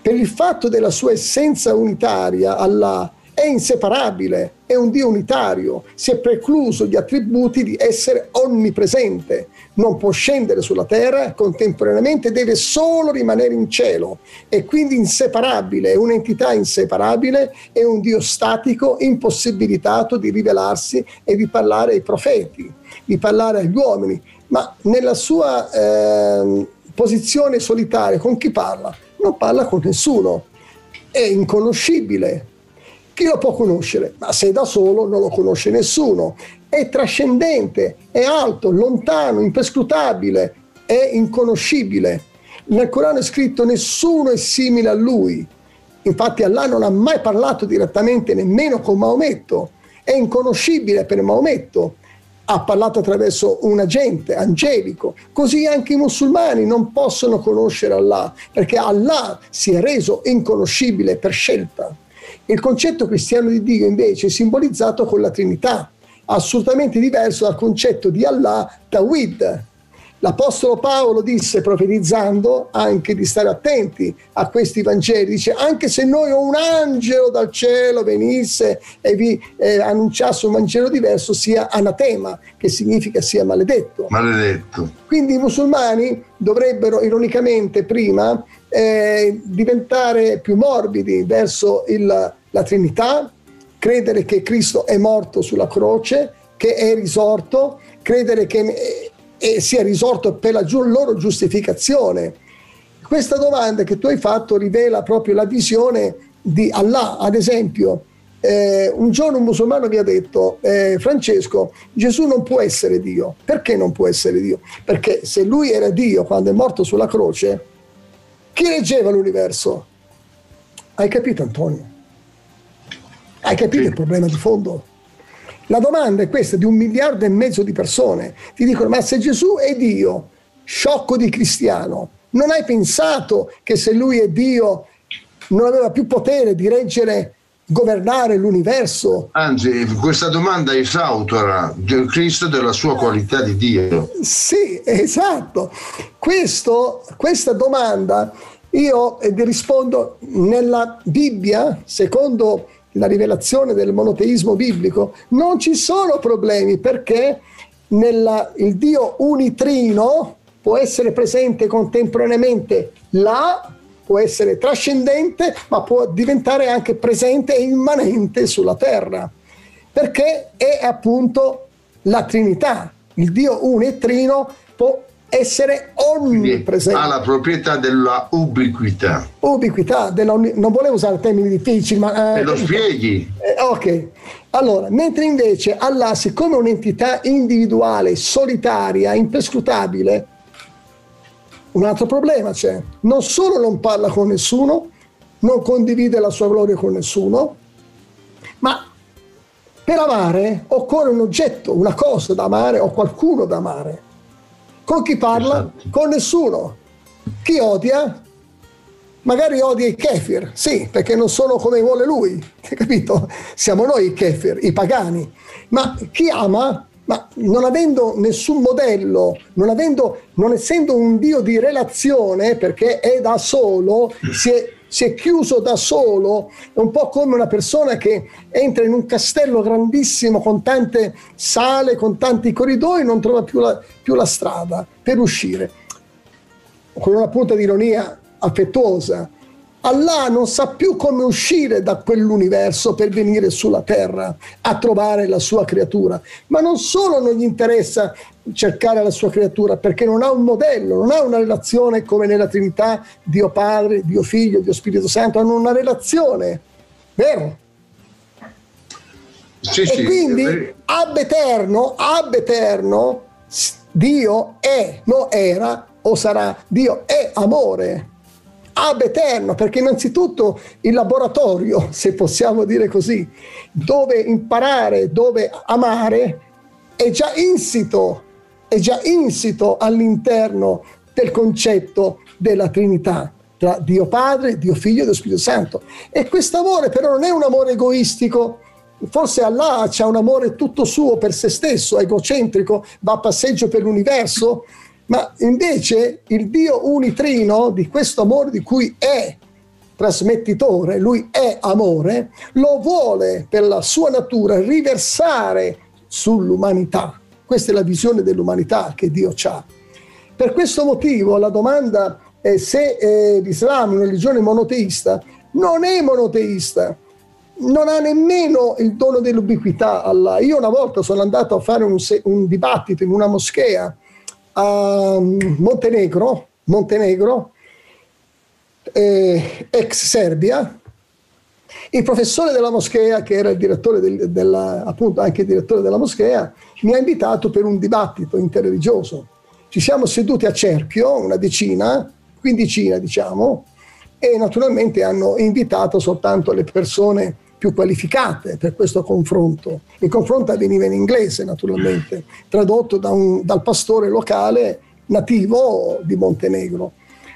Per il fatto della sua essenza unitaria, Allah è inseparabile, è un Dio unitario, si è precluso gli attributi di essere onnipresente, non può scendere sulla terra, contemporaneamente deve solo rimanere in cielo, è quindi inseparabile, è un'entità inseparabile, è un Dio statico, impossibilitato di rivelarsi e di parlare ai profeti, di parlare agli uomini, ma nella sua eh, posizione solitaria con chi parla? Non parla con nessuno, è inconoscibile, chi lo può conoscere? Ma se da solo non lo conosce nessuno. È trascendente, è alto, lontano, imperscrutabile, è inconoscibile. Nel Corano è scritto nessuno è simile a lui. Infatti Allah non ha mai parlato direttamente nemmeno con Maometto. È inconoscibile per Maometto. Ha parlato attraverso un agente angelico. Così anche i musulmani non possono conoscere Allah, perché Allah si è reso inconoscibile per scelta. Il concetto cristiano di Dio invece è simbolizzato con la Trinità, assolutamente diverso dal concetto di Allah Tawid. L'Apostolo Paolo disse, profetizzando, anche di stare attenti a questi Vangeli, dice, anche se noi o un angelo dal cielo venisse e vi eh, annunciasse un Vangelo diverso, sia anatema, che significa sia maledetto. Maledetto. Quindi i musulmani dovrebbero, ironicamente, prima eh, diventare più morbidi verso il, la Trinità, credere che Cristo è morto sulla croce, che è risorto, credere che eh, sia risorto per la giu- loro giustificazione. Questa domanda che tu hai fatto rivela proprio la visione di Allah. Ad esempio, eh, un giorno un musulmano mi ha detto, eh, Francesco, Gesù non può essere Dio. Perché non può essere Dio? Perché se lui era Dio quando è morto sulla croce, chi reggeva l'universo? Hai capito Antonio? Hai capito sì. il problema di fondo? La domanda è questa di un miliardo e mezzo di persone. Ti dicono, ma se Gesù è Dio, sciocco di cristiano, non hai pensato che se lui è Dio non aveva più potere di reggere, governare l'universo? Anzi, questa domanda esautora Cristo della sua qualità di Dio. Sì, esatto. Questo, questa domanda io eh, rispondo nella Bibbia, secondo la rivelazione del monoteismo biblico, non ci sono problemi perché nella, il Dio unitrino può essere presente contemporaneamente là, può essere trascendente, ma può diventare anche presente e immanente sulla terra, perché è appunto la Trinità. Il Dio unitrino può essere onnipresente. Ha la proprietà della ubiquità. Ubiquità, della, non volevo usare termini difficili, ma... Eh, lo spieghi. Eh, ok. Allora, mentre invece Allah, siccome è un'entità individuale, solitaria, imperscrutabile, un altro problema c'è. Non solo non parla con nessuno, non condivide la sua gloria con nessuno, ma per amare occorre un oggetto, una cosa da amare o qualcuno da amare. Con chi parla? Esatto. Con nessuno. Chi odia? Magari odia i kefir, sì, perché non sono come vuole lui, capito? Siamo noi i kefir, i pagani. Ma chi ama? Ma non avendo nessun modello, non, avendo, non essendo un Dio di relazione, perché è da solo, si è si è chiuso da solo, è un po' come una persona che entra in un castello grandissimo con tante sale, con tanti corridoi, non trova più la, più la strada per uscire. Con una punta di ironia affettuosa, Allah non sa più come uscire da quell'universo per venire sulla terra a trovare la sua creatura, ma non solo non gli interessa cercare la sua creatura perché non ha un modello, non ha una relazione come nella Trinità, Dio Padre, Dio Figlio, Dio Spirito Santo, hanno una relazione, vero? Sì, e sì, quindi ab eterno, ab eterno, Dio è, non era o sarà, Dio è amore ab eterno, perché innanzitutto il laboratorio, se possiamo dire così, dove imparare, dove amare, è già insito, è già insito all'interno del concetto della Trinità tra Dio Padre, Dio Figlio e Dio Spirito Santo. E questo amore però non è un amore egoistico, Forse Allah ha un amore tutto suo per se stesso, egocentrico, va a passeggio per l'universo, ma invece il Dio unitrino di questo amore di cui è trasmettitore, lui è amore, lo vuole per la sua natura riversare sull'umanità. Questa è la visione dell'umanità che Dio ha. Per questo motivo la domanda è se eh, l'Islam è una religione monoteista, non è monoteista, non ha nemmeno il dono dell'ubiquità Allah. Io una volta sono andato a fare un, un dibattito in una moschea a Montenegro, Montenegro eh, ex Serbia, il professore della moschea, che era il direttore del, della, appunto anche il direttore della moschea, mi ha invitato per un dibattito interreligioso. Ci siamo seduti a cerchio, una decina, quindicina diciamo, e naturalmente hanno invitato soltanto le persone più qualificate per questo confronto. Il confronto avveniva in inglese naturalmente, tradotto da un, dal pastore locale nativo di Montenegro.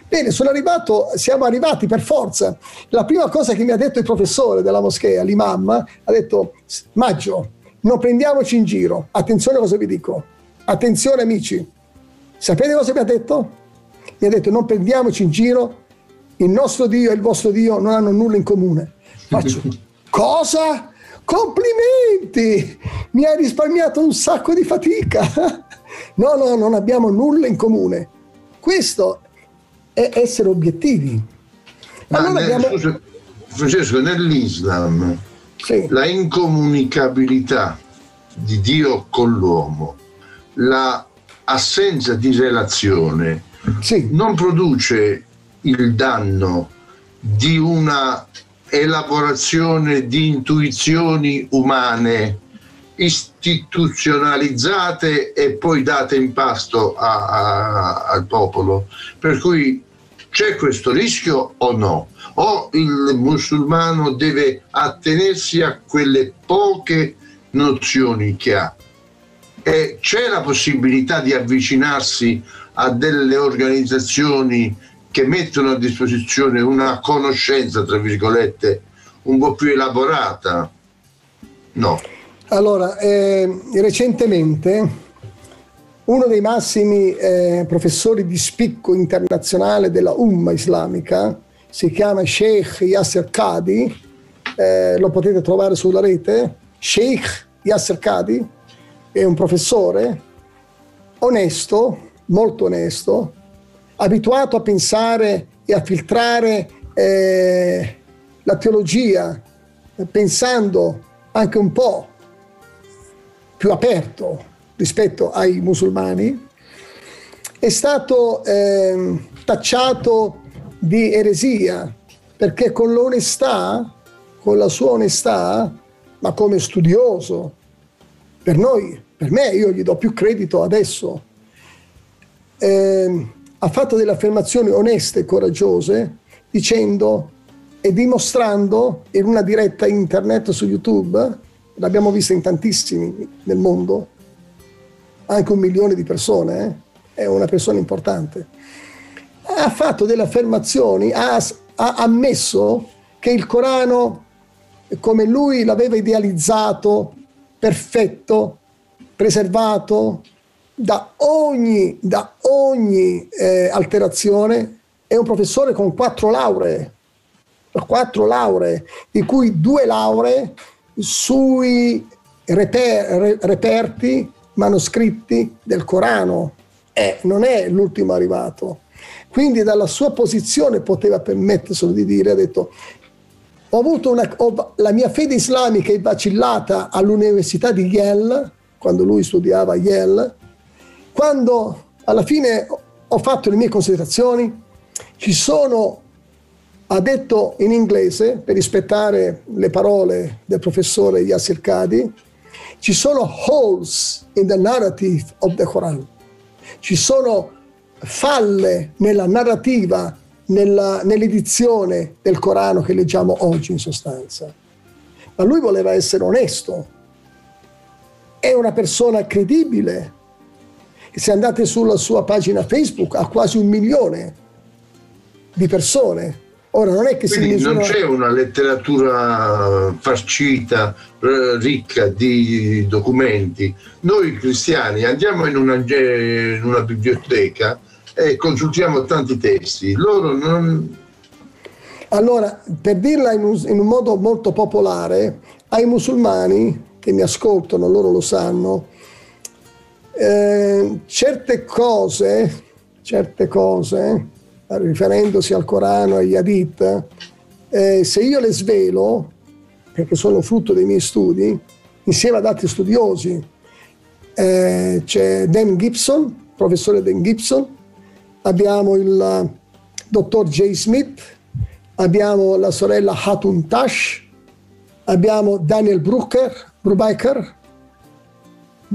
Bene, sono arrivato, siamo arrivati per forza. La prima cosa che mi ha detto il professore della moschea, l'imam, ha detto, Maggio, non prendiamoci in giro. Attenzione a cosa vi dico. Attenzione amici. Sapete cosa mi ha detto? Mi ha detto, non prendiamoci in giro. Il nostro Dio e il vostro Dio non hanno nulla in comune. Faccio, cosa? Complimenti! Mi hai risparmiato un sacco di fatica. No, no, non abbiamo nulla in comune. Questo è essere obiettivi. Ma allora nel, abbiamo... scusa, Francesco, nell'Islam sì. la incomunicabilità di Dio con l'uomo, l'assenza di relazione sì. non produce il danno di una elaborazione di intuizioni umane istituzionalizzate e poi date in pasto a, a, al popolo. Per cui c'è questo rischio o no? O il musulmano deve attenersi a quelle poche nozioni che ha? E c'è la possibilità di avvicinarsi a delle organizzazioni che mettono a disposizione una conoscenza, tra virgolette, un po' più elaborata? No. Allora, eh, recentemente uno dei massimi eh, professori di spicco internazionale della Umma islamica si chiama Sheikh Yasser Qadi, eh, lo potete trovare sulla rete. Sheikh Yasser Qadi è un professore onesto, molto onesto, abituato a pensare e a filtrare eh, la teologia, pensando anche un po' più aperto rispetto ai musulmani, è stato eh, tacciato di eresia perché con l'onestà, con la sua onestà, ma come studioso, per noi, per me, io gli do più credito adesso, eh, ha fatto delle affermazioni oneste e coraggiose dicendo e dimostrando in una diretta internet su YouTube l'abbiamo vista in tantissimi nel mondo, anche un milione di persone, eh? è una persona importante. Ha fatto delle affermazioni, ha, ha ammesso che il Corano, come lui l'aveva idealizzato, perfetto, preservato da ogni, da ogni eh, alterazione, è un professore con quattro lauree, quattro lauree, di cui due lauree sui reper, reperti manoscritti del Corano. Eh, non è l'ultimo arrivato. Quindi dalla sua posizione poteva permetterselo di dire, ha detto, ho avuto una, ho, la mia fede islamica è vacillata all'università di Yale, quando lui studiava a Yale, quando alla fine ho fatto le mie considerazioni, ci sono ha detto in inglese, per rispettare le parole del professore Yasir Qadi, ci sono holes in the narrative of the Quran, ci sono falle nella narrativa, nella, nell'edizione del Corano che leggiamo oggi in sostanza. Ma lui voleva essere onesto, è una persona credibile. Se andate sulla sua pagina Facebook ha quasi un milione di persone Ora non è che Quindi si misura... non c'è una letteratura farcita, ricca di documenti. Noi cristiani andiamo in una, in una biblioteca e consultiamo tanti testi. Loro non... Allora, per dirla in un, in un modo molto popolare, ai musulmani che mi ascoltano, loro lo sanno, eh, certe cose, certe cose riferendosi al Corano e agli Hadith, eh, se io le svelo, perché sono frutto dei miei studi, insieme ad altri studiosi, eh, c'è Dan Gibson, professore Dan Gibson, abbiamo il dottor Jay Smith, abbiamo la sorella Hatun Tash, abbiamo Daniel Brucker, Brubaker.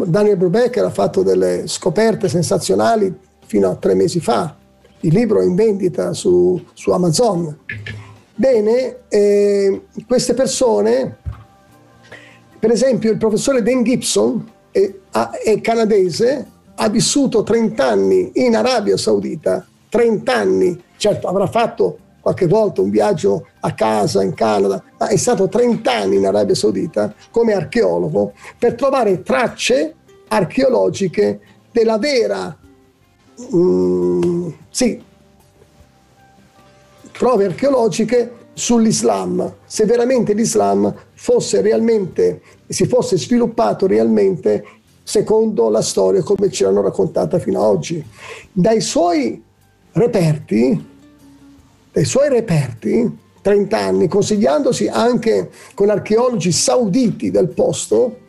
Daniel Brubaker ha fatto delle scoperte sensazionali fino a tre mesi fa il libro è in vendita su, su Amazon. Bene, eh, queste persone, per esempio il professore Dan Gibson è, è canadese, ha vissuto 30 anni in Arabia Saudita, 30 anni, certo avrà fatto qualche volta un viaggio a casa in Canada, ma è stato 30 anni in Arabia Saudita come archeologo per trovare tracce archeologiche della vera mm, sì, prove archeologiche sull'Islam, se veramente l'Islam fosse realmente, si fosse sviluppato realmente secondo la storia come ce l'hanno raccontata fino ad oggi. Dai suoi reperti, dai suoi reperti, 30 anni, consigliandosi anche con archeologi sauditi del posto,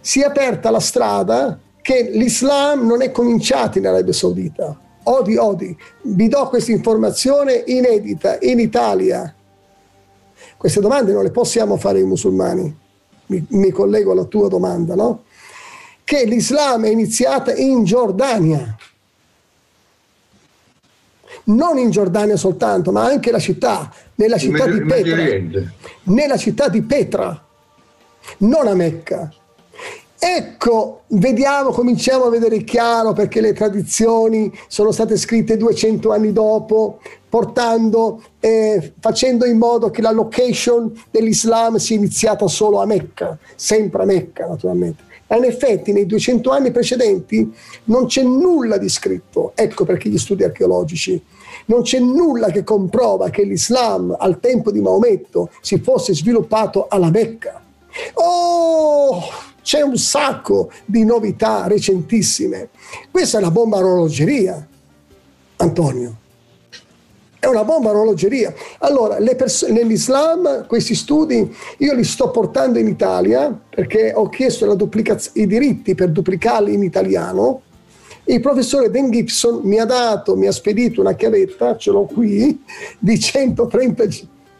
si è aperta la strada che l'Islam non è cominciato in Arabia Saudita, Odi, odi, vi do questa informazione inedita in Italia. Queste domande non le possiamo fare ai musulmani. Mi, mi collego alla tua domanda, no? Che l'Islam è iniziata in Giordania. Non in Giordania soltanto, ma anche la città, nella città di Petra. Nella città di Petra, non a Mecca. Ecco, vediamo, cominciamo a vedere chiaro perché le tradizioni sono state scritte 200 anni dopo, portando, eh, facendo in modo che la location dell'Islam sia iniziata solo a Mecca, sempre a Mecca naturalmente. Ma in effetti nei 200 anni precedenti non c'è nulla di scritto, ecco perché gli studi archeologici, non c'è nulla che comprova che l'Islam al tempo di Maometto si fosse sviluppato alla Mecca. Oh! c'è un sacco di novità recentissime. Questa è una bomba orologeria, Antonio. È una bomba orologeria. Allora, pers- nell'Islam questi studi io li sto portando in Italia perché ho chiesto duplicaz- i diritti per duplicarli in italiano. Il professore Dan Gibson mi ha dato, mi ha spedito una chiavetta, ce l'ho qui, di 130,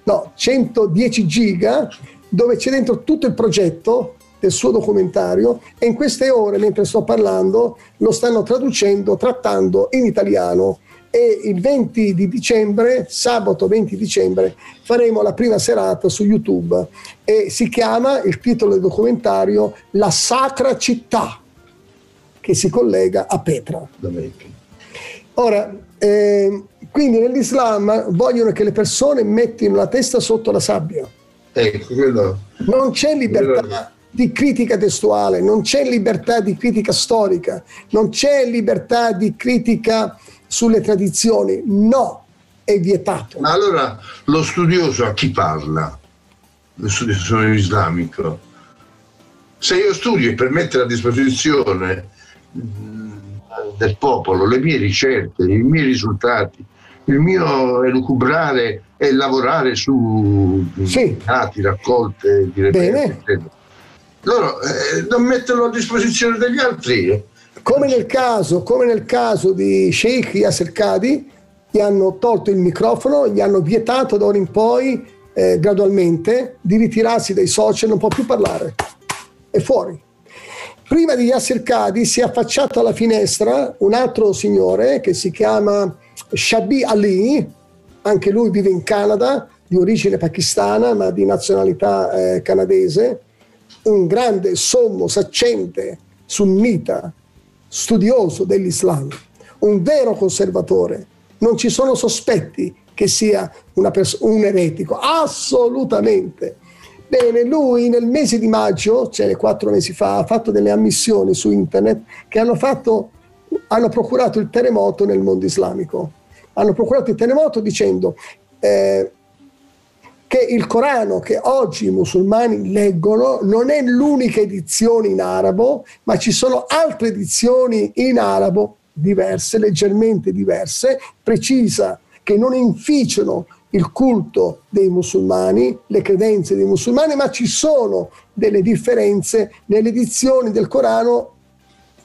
no, 110 giga, dove c'è dentro tutto il progetto, del suo documentario e in queste ore, mentre sto parlando, lo stanno traducendo, trattando in italiano. E il 20 di dicembre, sabato 20 dicembre, faremo la prima serata su YouTube. E si chiama, il titolo del documentario, La Sacra Città, che si collega a Petra. Ora, eh, quindi nell'Islam vogliono che le persone mettino la testa sotto la sabbia. Ecco, quello. Non c'è libertà. Quello di critica testuale, non c'è libertà di critica storica, non c'è libertà di critica sulle tradizioni, no, è vietato. Ma allora lo studioso a chi parla? Lo studioso islamico? Se io studio per mettere a disposizione del popolo le mie ricerche, i miei risultati, il mio elucubrare e lavorare su sì. dati, raccolte di reperti, loro eh, non metterlo a disposizione degli altri. Come nel caso, come nel caso di Sheikh Yasser Kadi, gli hanno tolto il microfono, gli hanno vietato da ora in poi eh, gradualmente di ritirarsi dai social, non può più parlare. È fuori. Prima di Yasser Kadi si è affacciato alla finestra un altro signore che si chiama Shabi Ali, anche lui vive in Canada, di origine pakistana ma di nazionalità eh, canadese, un grande sommo saccente sunnita, studioso dell'Islam, un vero conservatore. Non ci sono sospetti che sia pers- un eretico, assolutamente. Bene, lui nel mese di maggio, cioè quattro mesi fa, ha fatto delle ammissioni su internet che hanno, fatto, hanno procurato il terremoto nel mondo islamico. Hanno procurato il terremoto dicendo eh, che il Corano che oggi i musulmani leggono non è l'unica edizione in arabo, ma ci sono altre edizioni in arabo diverse, leggermente diverse, precisa che non inficiano il culto dei musulmani, le credenze dei musulmani, ma ci sono delle differenze nelle edizioni del Corano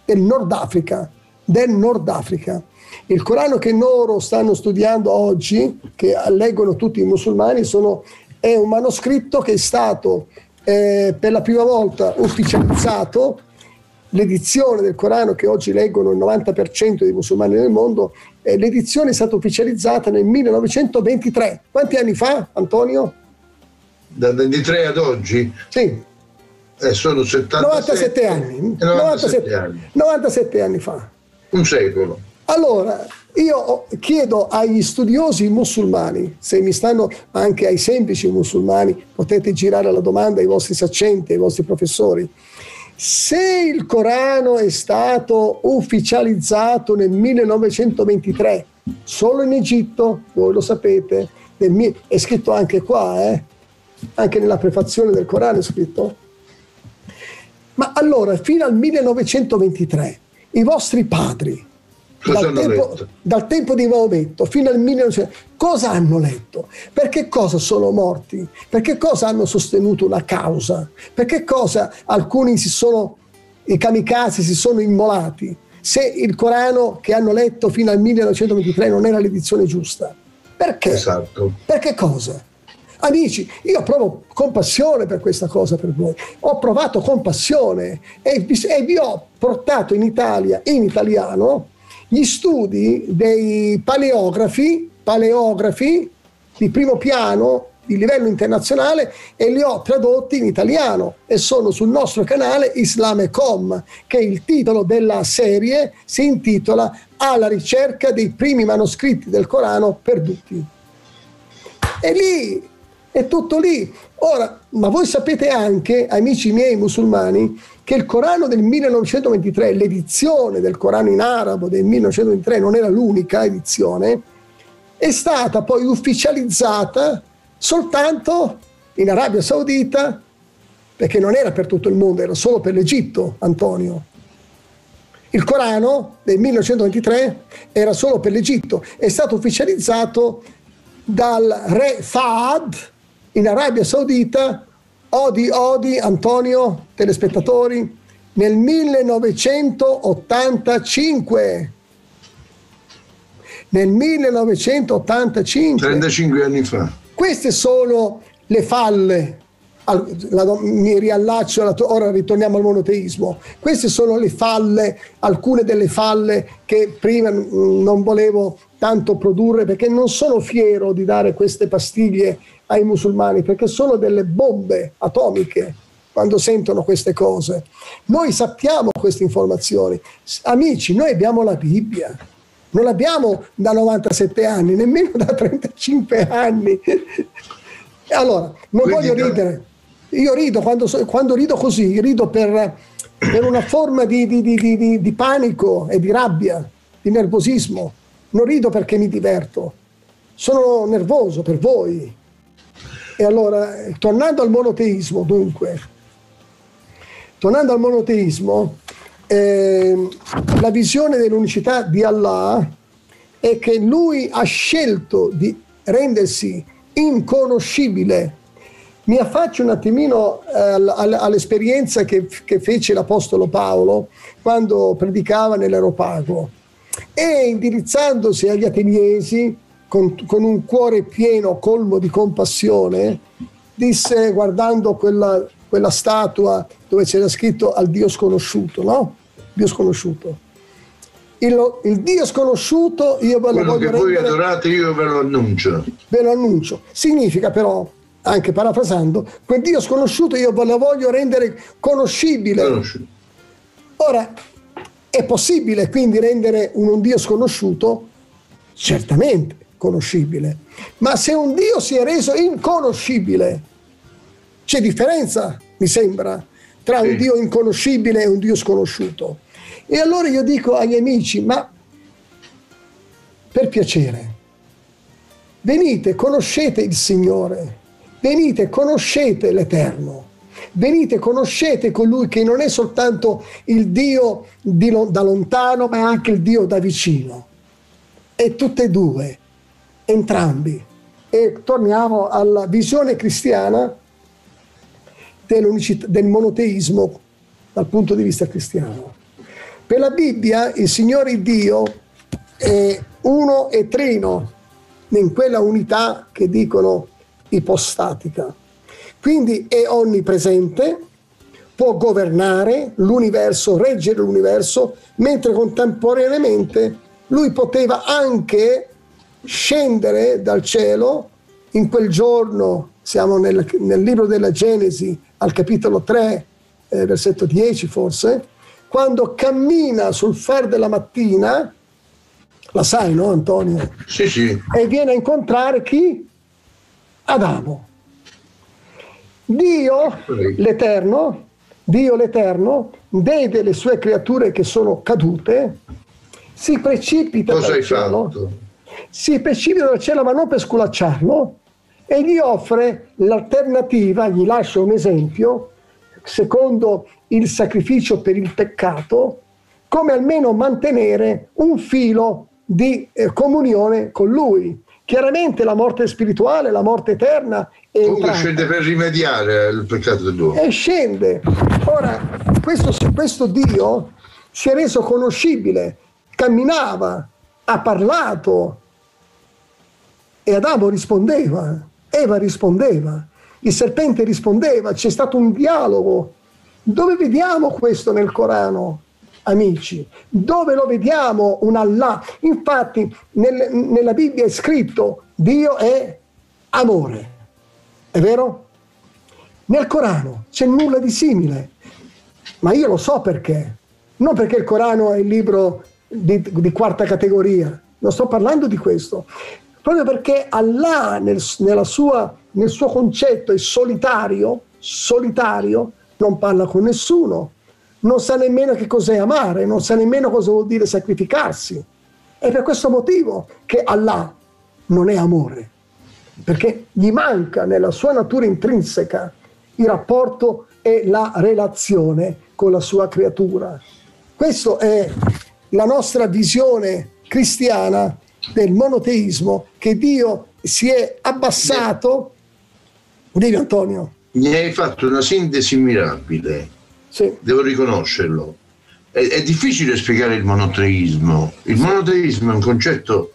del Nord Africa, del Nord Africa. Il Corano che loro stanno studiando oggi, che leggono tutti i musulmani, sono, è un manoscritto che è stato eh, per la prima volta ufficializzato l'edizione del Corano che oggi leggono il 90% dei musulmani nel mondo, eh, l'edizione è stata ufficializzata nel 1923. Quanti anni fa, Antonio? Dal 23 ad oggi? Sì. Eh, sono 77, 97 anni. 97, 97, anni. 97 anni fa. Un secolo. Allora, io chiedo agli studiosi musulmani, se mi stanno anche ai semplici musulmani, potete girare la domanda ai vostri saccenti, ai vostri professori, se il Corano è stato ufficializzato nel 1923, solo in Egitto, voi lo sapete, è scritto anche qua, eh? anche nella prefazione del Corano è scritto. Ma allora, fino al 1923, i vostri padri, dal tempo, dal tempo, di Maometto fino al 1900, cosa hanno letto? Perché cosa sono morti? Perché cosa hanno sostenuto una causa? Perché cosa alcuni si sono, i kamikaze si sono immolati? Se il Corano che hanno letto fino al 1923 non era l'edizione giusta. Perché? Esatto. Perché cosa? Amici, io provo compassione per questa cosa per voi. Ho provato compassione e vi, e vi ho portato in Italia, in italiano, gli studi dei paleografi, paleografi di primo piano di livello internazionale e li ho tradotti in italiano e sono sul nostro canale Islamecom, che il titolo della serie si intitola Alla ricerca dei primi manoscritti del Corano perduti. E lì è tutto lì. Ora, ma voi sapete anche, amici miei musulmani, che il Corano del 1923, l'edizione del Corano in arabo del 1923, non era l'unica edizione, è stata poi ufficializzata soltanto in Arabia Saudita, perché non era per tutto il mondo, era solo per l'Egitto, Antonio. Il Corano del 1923 era solo per l'Egitto, è stato ufficializzato dal re Fahd in Arabia Saudita Odi, Odi, Antonio, telespettatori, nel 1985. Nel 1985. 35 anni fa. Queste sono le falle. mi riallaccio, ora ritorniamo al monoteismo. Queste sono le falle, alcune delle falle che prima non volevo tanto produrre perché non sono fiero di dare queste pastiglie ai musulmani perché sono delle bombe atomiche quando sentono queste cose. Noi sappiamo queste informazioni. Amici, noi abbiamo la Bibbia. Non l'abbiamo da 97 anni, nemmeno da 35 anni. Allora, non Quindi voglio ridere. Io rido quando, quando rido così, rido per, per una forma di, di, di, di panico e di rabbia, di nervosismo. Non rido perché mi diverto. Sono nervoso per voi, e allora, tornando al monoteismo, dunque, tornando al monoteismo, eh, la visione dell'unicità di Allah è che lui ha scelto di rendersi inconoscibile. Mi affaccio un attimino eh, all'esperienza che, fece l'Apostolo Paolo quando predicava nell'Aeropago e indirizzandosi agli ateniesi con, con un cuore pieno, colmo di compassione, disse guardando quella, quella statua dove c'era scritto al Dio sconosciuto, no? Dio sconosciuto. Il, il, Dio sconosciuto io ve lo Quello voglio che voi adorate io ve lo annuncio. Ve lo annuncio. Significa però, anche parafrasando, quel Dio sconosciuto io ve lo voglio rendere conoscibile. Conosciuto. Ora, è possibile quindi rendere un, un Dio sconosciuto? Certamente conoscibile. Ma se un Dio si è reso inconoscibile, c'è differenza, mi sembra, tra un Dio inconoscibile e un Dio sconosciuto. E allora io dico agli amici, ma per piacere, venite, conoscete il Signore, venite, conoscete l'Eterno, venite, conoscete colui che non è soltanto il Dio di, da lontano, ma è anche il Dio da vicino. E tutte e due, entrambi. E torniamo alla visione cristiana del monoteismo dal punto di vista cristiano. Per la Bibbia il Signore Dio è uno e trino in quella unità che dicono ipostatica. Quindi è onnipresente, può governare l'universo, reggere l'universo, mentre contemporaneamente lui poteva anche scendere dal cielo in quel giorno, siamo nel, nel libro della Genesi al capitolo 3, eh, versetto 10 forse, quando cammina sul far della mattina, la sai no Antonio? Sì, sì. E viene a incontrare chi? Adamo. Dio l'Eterno, Dio l'Eterno vede le sue creature che sono cadute, si precipita Cosa dal cielo, fatto? Si precipita dal cielo ma non per sculacciarlo e gli offre l'alternativa, gli lascia un esempio, secondo il sacrificio per il peccato, come almeno mantenere un filo di eh, comunione con lui. Chiaramente la morte spirituale, la morte eterna. Comunque scende per rimediare al peccato dell'uomo. E scende. Ora, questo, questo Dio si è reso conoscibile, camminava, ha parlato e Adamo rispondeva, Eva rispondeva, il serpente rispondeva, c'è stato un dialogo. Dove vediamo questo nel Corano? amici. Dove lo vediamo un Allah? Infatti nel, nella Bibbia è scritto Dio è amore. È vero? Nel Corano c'è nulla di simile. Ma io lo so perché. Non perché il Corano è il libro di, di quarta categoria. Non sto parlando di questo. Proprio perché Allah nel, sua, nel suo concetto è solitario, solitario, non parla con nessuno, non sa nemmeno che cos'è amare, non sa nemmeno cosa vuol dire sacrificarsi. È per questo motivo che Allah non è amore, perché gli manca nella sua natura intrinseca il rapporto e la relazione con la sua creatura. Questa è la nostra visione cristiana del monoteismo che Dio si è abbassato. Dimmi Antonio. Mi hai fatto una sintesi mirabile sì. devo riconoscerlo. È, è, difficile spiegare il monoteismo. Il monoteismo è un concetto,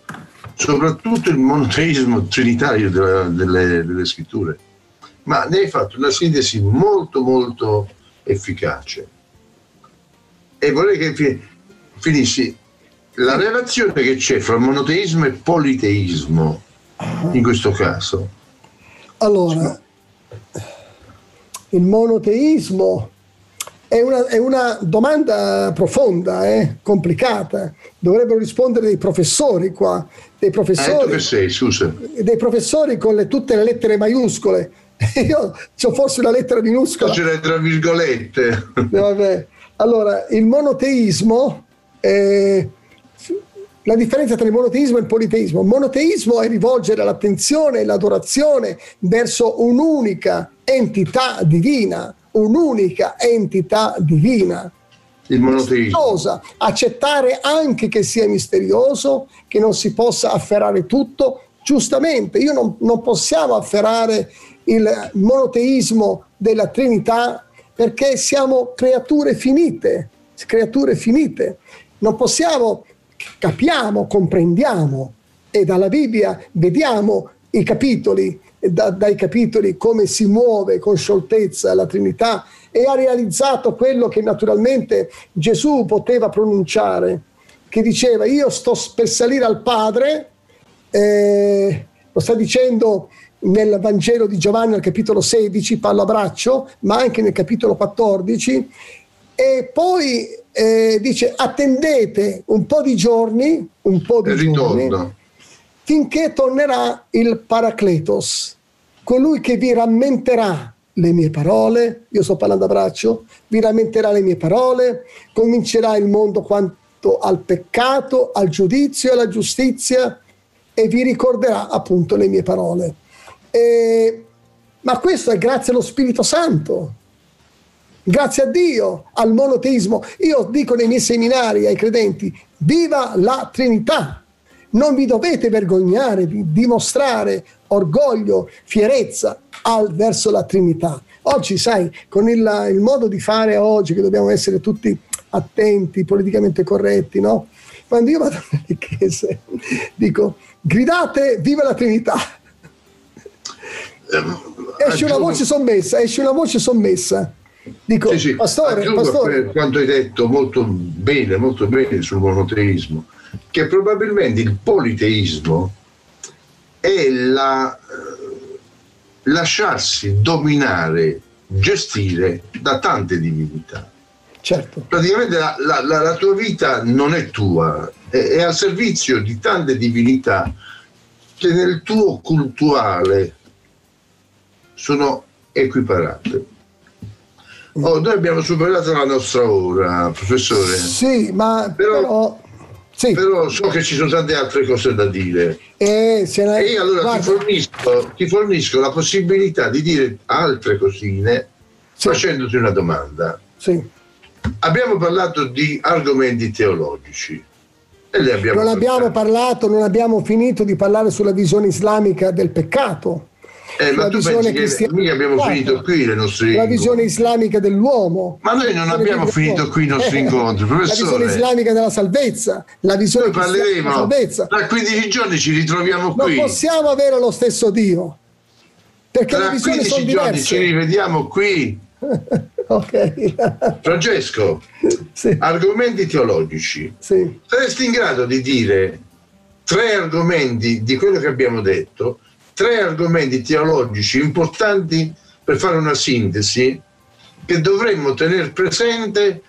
soprattutto il monoteismo trinitario della, delle, delle scritture, ma ne hai fatto una sintesi molto molto efficace. E vorrei che finissi la relazione che c'è fra monoteismo e politeismo in questo caso. Allora, il monoteismo è una, è una domanda profonda, eh, complicata. Dovrebbero rispondere dei professori qua, dei professori, eh, sei, dei professori con le, tutte le lettere maiuscole. Io ho forse una lettera minuscola. C'è tra virgolette. Vabbè. Allora, il monoteismo, eh, la differenza tra il monoteismo e il politeismo. Il monoteismo è rivolgere l'attenzione e l'adorazione verso un'unica entità divina, un'unica entità divina. Il monoteismo. Accettare anche che sia misterioso, che non si possa afferrare tutto. Giustamente, io non, non possiamo afferrare il monoteismo della Trinità perché siamo creature finite, creature finite. Non possiamo, capiamo, comprendiamo e dalla Bibbia vediamo i capitoli da, dai capitoli come si muove con scioltezza la Trinità e ha realizzato quello che naturalmente Gesù poteva pronunciare, che diceva io sto per salire al Padre, eh, lo sta dicendo nel Vangelo di Giovanni al capitolo 16, parla a braccio, ma anche nel capitolo 14, e poi eh, dice attendete un po' di giorni, un po' di giorni, finché tornerà il Paracletos, colui che vi rammenterà le mie parole, io sto parlando a braccio, vi rammenterà le mie parole, convincerà il mondo quanto al peccato, al giudizio e alla giustizia e vi ricorderà appunto le mie parole. E, ma questo è grazie allo Spirito Santo, grazie a Dio, al monoteismo. Io dico nei miei seminari ai credenti, viva la Trinità! Non vi dovete vergognare di dimostrare orgoglio, fierezza al, verso la Trinità. Oggi, sai, con il, il, modo di fare oggi, che dobbiamo essere tutti attenti, politicamente corretti, no? Quando io vado nelle chiese, dico, gridate viva la Trinità. Ehm, esce una voce sommessa, esce una voce sommessa. Dico, sì, sì. pastore, pastore. per quanto hai detto molto bene, molto bene sul monoteismo, che probabilmente il politeismo è la, eh, lasciarsi dominare, gestire da tante divinità. Certo. Praticamente la, la, la, tua vita non è tua, è, è al servizio di tante divinità che nel tuo culturale sono equiparate. Oh, noi abbiamo superato la nostra ora, professore. Sì, ma però, però, sì. però so che ci sono tante altre cose da dire. Eh, e io allora ti fornisco, ti fornisco, la possibilità di dire altre cosine sì. facendoti una domanda. Sì. Abbiamo parlato di argomenti teologici. E le abbiamo non abbiamo parlato, non abbiamo finito di parlare sulla visione islamica del peccato eh, ma tu pensi che noi abbiamo finito qui le nostre la visione islamica dell'uomo. Ma noi non abbiamo finito qui i nostri incontri professore la visione islamica della salvezza la visione noi parleremo della salvezza. tra 15 giorni ci ritroviamo qui. non possiamo avere lo stesso Dio perché tra le visioni 15 sono giorni diverse. ci rivediamo qui. Ok. Francesco sì. argomenti teologici. Sì. saresti in grado di dire tre argomenti di quello che abbiamo detto tre argomenti teologici importanti per fare una sintesi che dovremmo tenere presente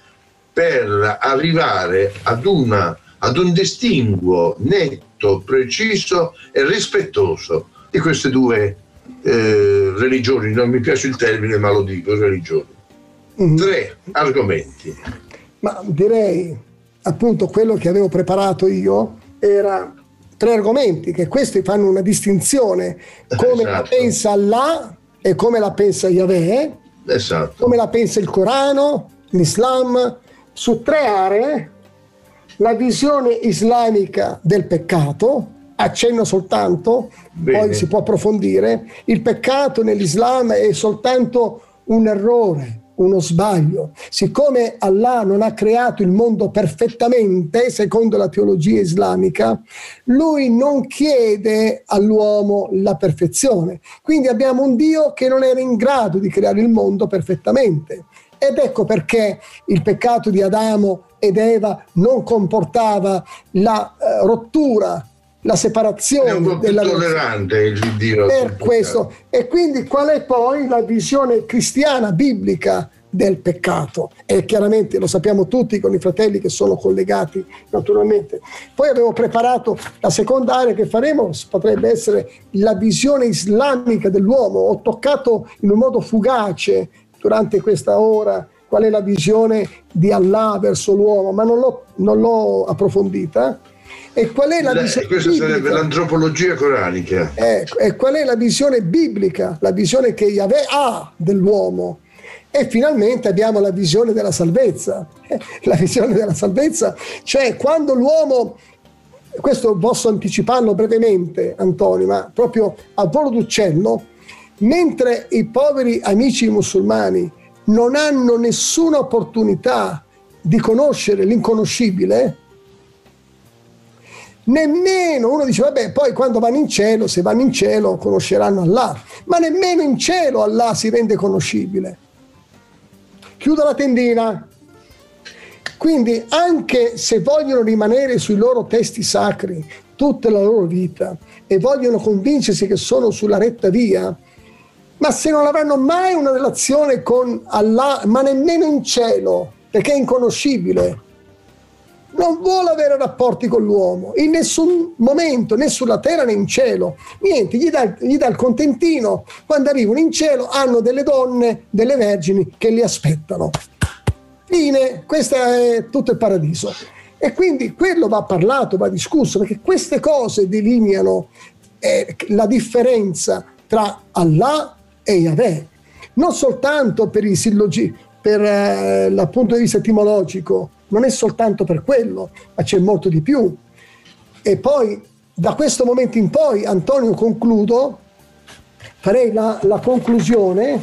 per arrivare ad, una, ad un distinguo netto, preciso e rispettoso di queste due eh, religioni. Non mi piace il termine, ma lo dico, religioni. Mm-hmm. Tre argomenti. Ma direi appunto quello che avevo preparato io era tre argomenti che questi fanno una distinzione come esatto. la pensa Allah e come la pensa Yahweh, esatto. come la pensa il Corano, l'Islam, su tre aree, la visione islamica del peccato, accenno soltanto, Bene. poi si può approfondire, il peccato nell'Islam è soltanto un errore, uno sbaglio. Siccome Allah non ha creato il mondo perfettamente, secondo la teologia islamica, lui non chiede all'uomo la perfezione. Quindi abbiamo un Dio che non era in grado di creare il mondo perfettamente. Ed ecco perché il peccato di Adamo ed Eva non comportava la eh, rottura la separazione è un po' della tollerante il Dio per questo. e quindi qual è poi la visione cristiana biblica del peccato? E chiaramente lo sappiamo tutti con i fratelli che sono collegati naturalmente. Poi avevo preparato la seconda area che faremo potrebbe essere la visione islamica dell'uomo. Ho toccato in un modo fugace durante questa ora qual è la visione di Allah verso l'uomo ma non l'ho, non l'ho approfondita e qual è la visione questa biblica? sarebbe l'antropologia coranica. Ecco, e qual è la visione biblica, la visione che Yahweh ha dell'uomo? E finalmente abbiamo la visione della salvezza. La visione della salvezza, cioè quando l'uomo, questo posso anticiparlo brevemente, Antonio, ma proprio a volo d'uccello, mentre i poveri amici musulmani non hanno nessuna opportunità di conoscere l'inconoscibile, nemmeno uno dice vabbè poi quando vanno in cielo se vanno in cielo conosceranno Allah. Ma nemmeno in cielo Allah si rende conoscibile. Chiudo la tendina. Quindi anche se vogliono rimanere sui loro testi sacri tutta la loro vita e vogliono convincersi che sono sulla retta via ma se non avranno mai una relazione con Allah ma nemmeno in cielo perché è inconoscibile non vuole avere rapporti con l'uomo in nessun momento, né sulla terra né in cielo. Niente, gli dà, il contentino. Quando arrivano in cielo hanno delle donne, delle vergini che li aspettano. Fine, questo è tutto il paradiso. E quindi quello va parlato, va discusso, perché queste cose delineano eh, la differenza tra Allah e Yahweh. Non soltanto per, sillogi, per eh, dal punto di vista etimologico, non è soltanto per quello, ma c'è molto di più. E poi da questo momento in poi, Antonio, concludo, farei la, la conclusione,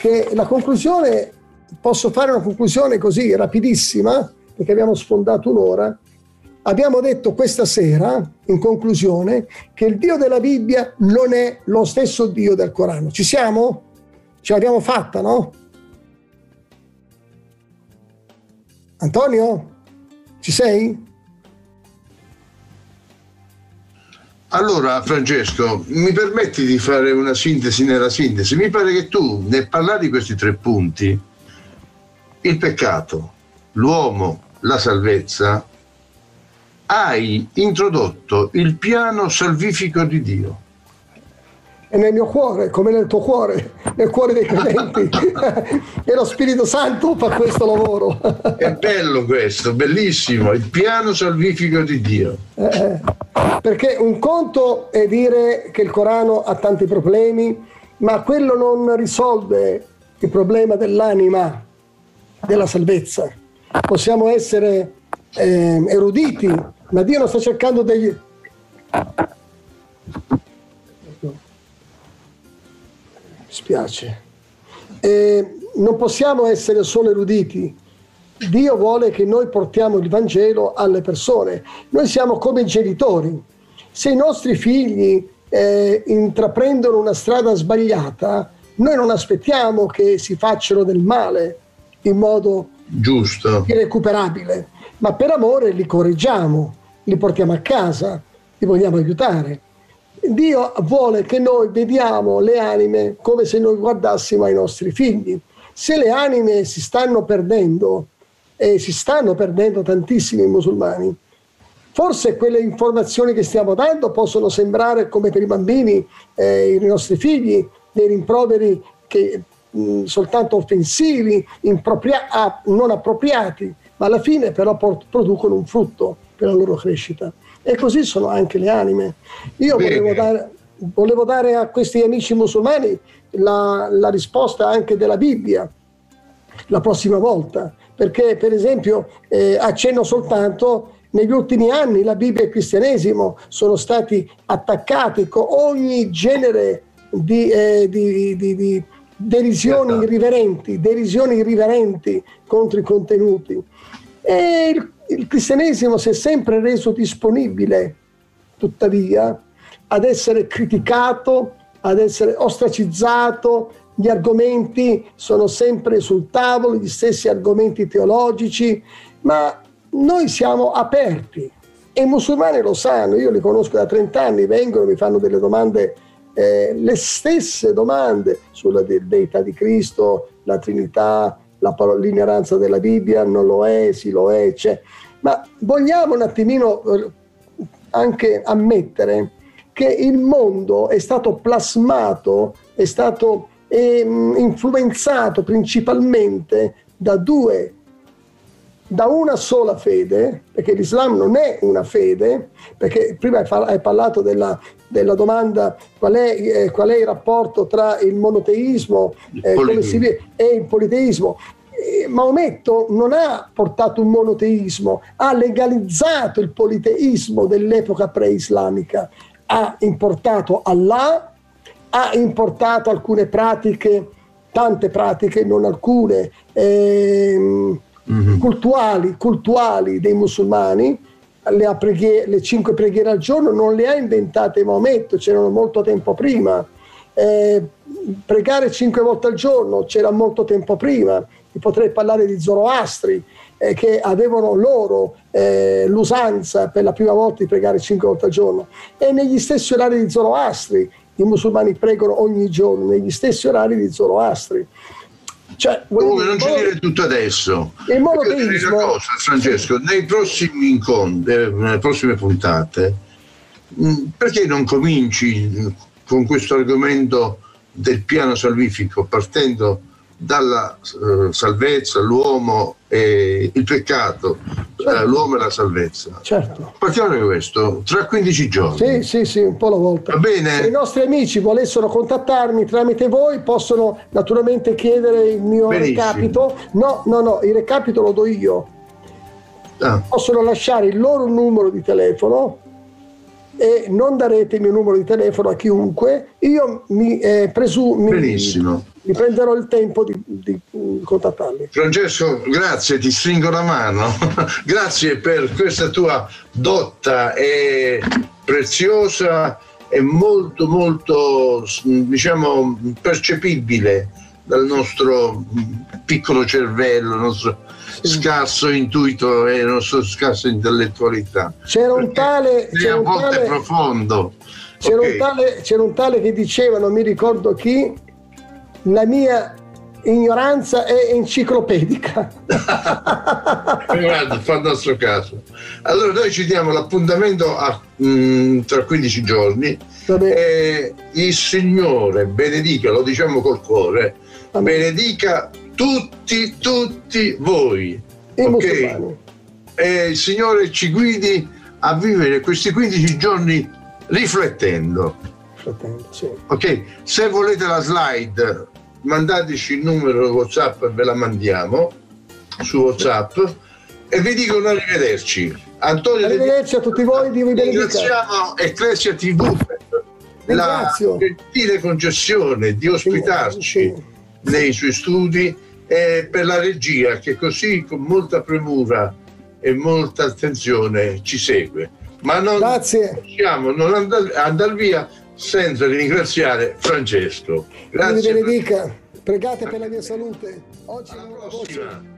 che la conclusione, posso fare una conclusione così rapidissima, perché abbiamo sfondato un'ora. Abbiamo detto questa sera, in conclusione, che il Dio della Bibbia non è lo stesso Dio del Corano. Ci siamo? Ce l'abbiamo fatta, no? Antonio, ci sei? Allora, Francesco, mi permetti di fare una sintesi nella sintesi? Mi pare che tu, nel parlare di questi tre punti, il peccato, l'uomo, la salvezza, hai introdotto il piano salvifico di Dio è nel mio cuore, come nel tuo cuore, nel cuore dei credenti. e lo Spirito Santo fa questo lavoro. è bello questo, bellissimo, il piano salvifico di Dio. Eh, perché un conto è dire che il Corano ha tanti problemi, ma quello non risolve il problema dell'anima, della salvezza. Possiamo essere eh, eruditi, ma Dio non sta cercando degli spiace. E non possiamo essere solo eruditi. Dio vuole che noi portiamo il Vangelo alle persone. Noi siamo come genitori. Se i nostri figli eh, intraprendono una strada sbagliata, noi non aspettiamo che si facciano del male in modo giusto, irrecuperabile, ma per amore li correggiamo, li portiamo a casa, li vogliamo aiutare. Dio vuole che noi vediamo le anime come se noi guardassimo ai nostri figli. Se le anime si stanno perdendo, e si stanno perdendo tantissimi musulmani, forse quelle informazioni che stiamo dando possono sembrare come per i bambini, eh, i nostri figli, dei rimproveri che, mh, soltanto offensivi, impropria- ah, non appropriati, ma alla fine però producono un frutto per la loro crescita. E così sono anche le anime. Io volevo dare, volevo dare, a questi amici musulmani la, la risposta anche della Bibbia la prossima volta, perché per esempio eh, accenno soltanto negli ultimi anni la Bibbia e il cristianesimo sono stati attaccati con ogni genere di, eh, di, di, di derisioni irriverenti, derisioni irriverenti contro i contenuti. E il il cristianesimo si è sempre reso disponibile, tuttavia, ad essere criticato, ad essere ostracizzato, gli argomenti sono sempre sul tavolo, gli stessi argomenti teologici, ma noi siamo aperti. E i musulmani lo sanno, io li conosco da 30 anni, vengono, mi fanno delle domande, eh, le stesse domande sulla deità di Cristo, la Trinità, la, l'ignoranza della Bibbia non lo è, sì lo è, c'è. Ma vogliamo un attimino eh, anche ammettere che il mondo è stato plasmato, è stato eh, influenzato principalmente da due da una sola fede, perché l'Islam non è una fede, perché prima hai parlato della, della domanda qual è, eh, qual è, il rapporto tra il monoteismo eh, e il politeismo. Eh, Maometto non ha portato un monoteismo, ha legalizzato il politeismo dell'epoca pre-islamica, ha importato Allah, ha importato alcune pratiche, tante pratiche, non alcune, ehm, mm-hmm. cultuali, cultuali dei musulmani, le, preghiere, le, cinque preghiere al giorno non le ha inventate Maometto, c'erano molto tempo prima. Eh, pregare cinque volte al giorno c'era molto tempo prima. Potrei parlare di Zoroastri eh, che avevano loro eh, l'usanza per la prima volta di pregare cinque volte al giorno. E negli stessi orari di Zoroastri, i musulmani pregano ogni giorno, negli stessi orari di Zoroastri. Cioè, Comunque non ci dire tutto adesso. Il monoteismo... una cosa, Francesco, nei prossimi incontri, eh, nelle prossime puntate, mh, perché non cominci mh, con questo argomento del piano salvifico partendo dalla eh, salvezza, l'uomo e il peccato, eh, l'uomo e la salvezza. Certo. Partiamo da questo, tra 15 giorni. Sì, sì, sì, un po' alla volta. Va bene? Se i nostri amici volessero contattarmi tramite voi, possono naturalmente chiedere il mio Benissimo. recapito. No, no, no, il recapito lo do io. Ah, Possono lasciare il loro numero di telefono e non darete il mio numero di telefono a chiunque. Io mi, eh, presu- mi- Benissimo. Mi prenderò il tempo di, di, contattarli. Francesco, grazie, ti stringo la mano. grazie per questa tua dotta e preziosa e molto, molto, diciamo, percepibile dal nostro piccolo cervello, il nostro scarso intuito e la nostra scarsa intellettualità. C'era un tale, c'era a un volte tale, profondo. c'era, Ok. un tale, c'era un tale che diceva, non mi ricordo chi, la mia ignoranza è enciclopedica. Guarda, fa il nostro caso. Allora noi ci diamo l'appuntamento a, mm, tra 15 giorni e il Signore benedica, lo diciamo col cuore, benedica tutti, tutti voi. I ok? E il Signore ci guidi a vivere questi 15 giorni riflettendo. Fratello, sì. Ok, se volete la slide, mandateci il numero WhatsApp e ve la mandiamo su WhatsApp e vi dicono arrivederci. Antonio Arrivederci a tutti voi, Dio vi benedica. Ringraziamo Ecclesia TV per la gentile concessione di ospitarci Sì. nei suoi studi e per la regia che così con molta premura e molta attenzione ci segue. Ma non Grazie. possiamo non andar, andar via senza ringraziare Francesco. Grazie. Mi benedica, pregate per la mia salute. Oggi Alla prossima. Voce.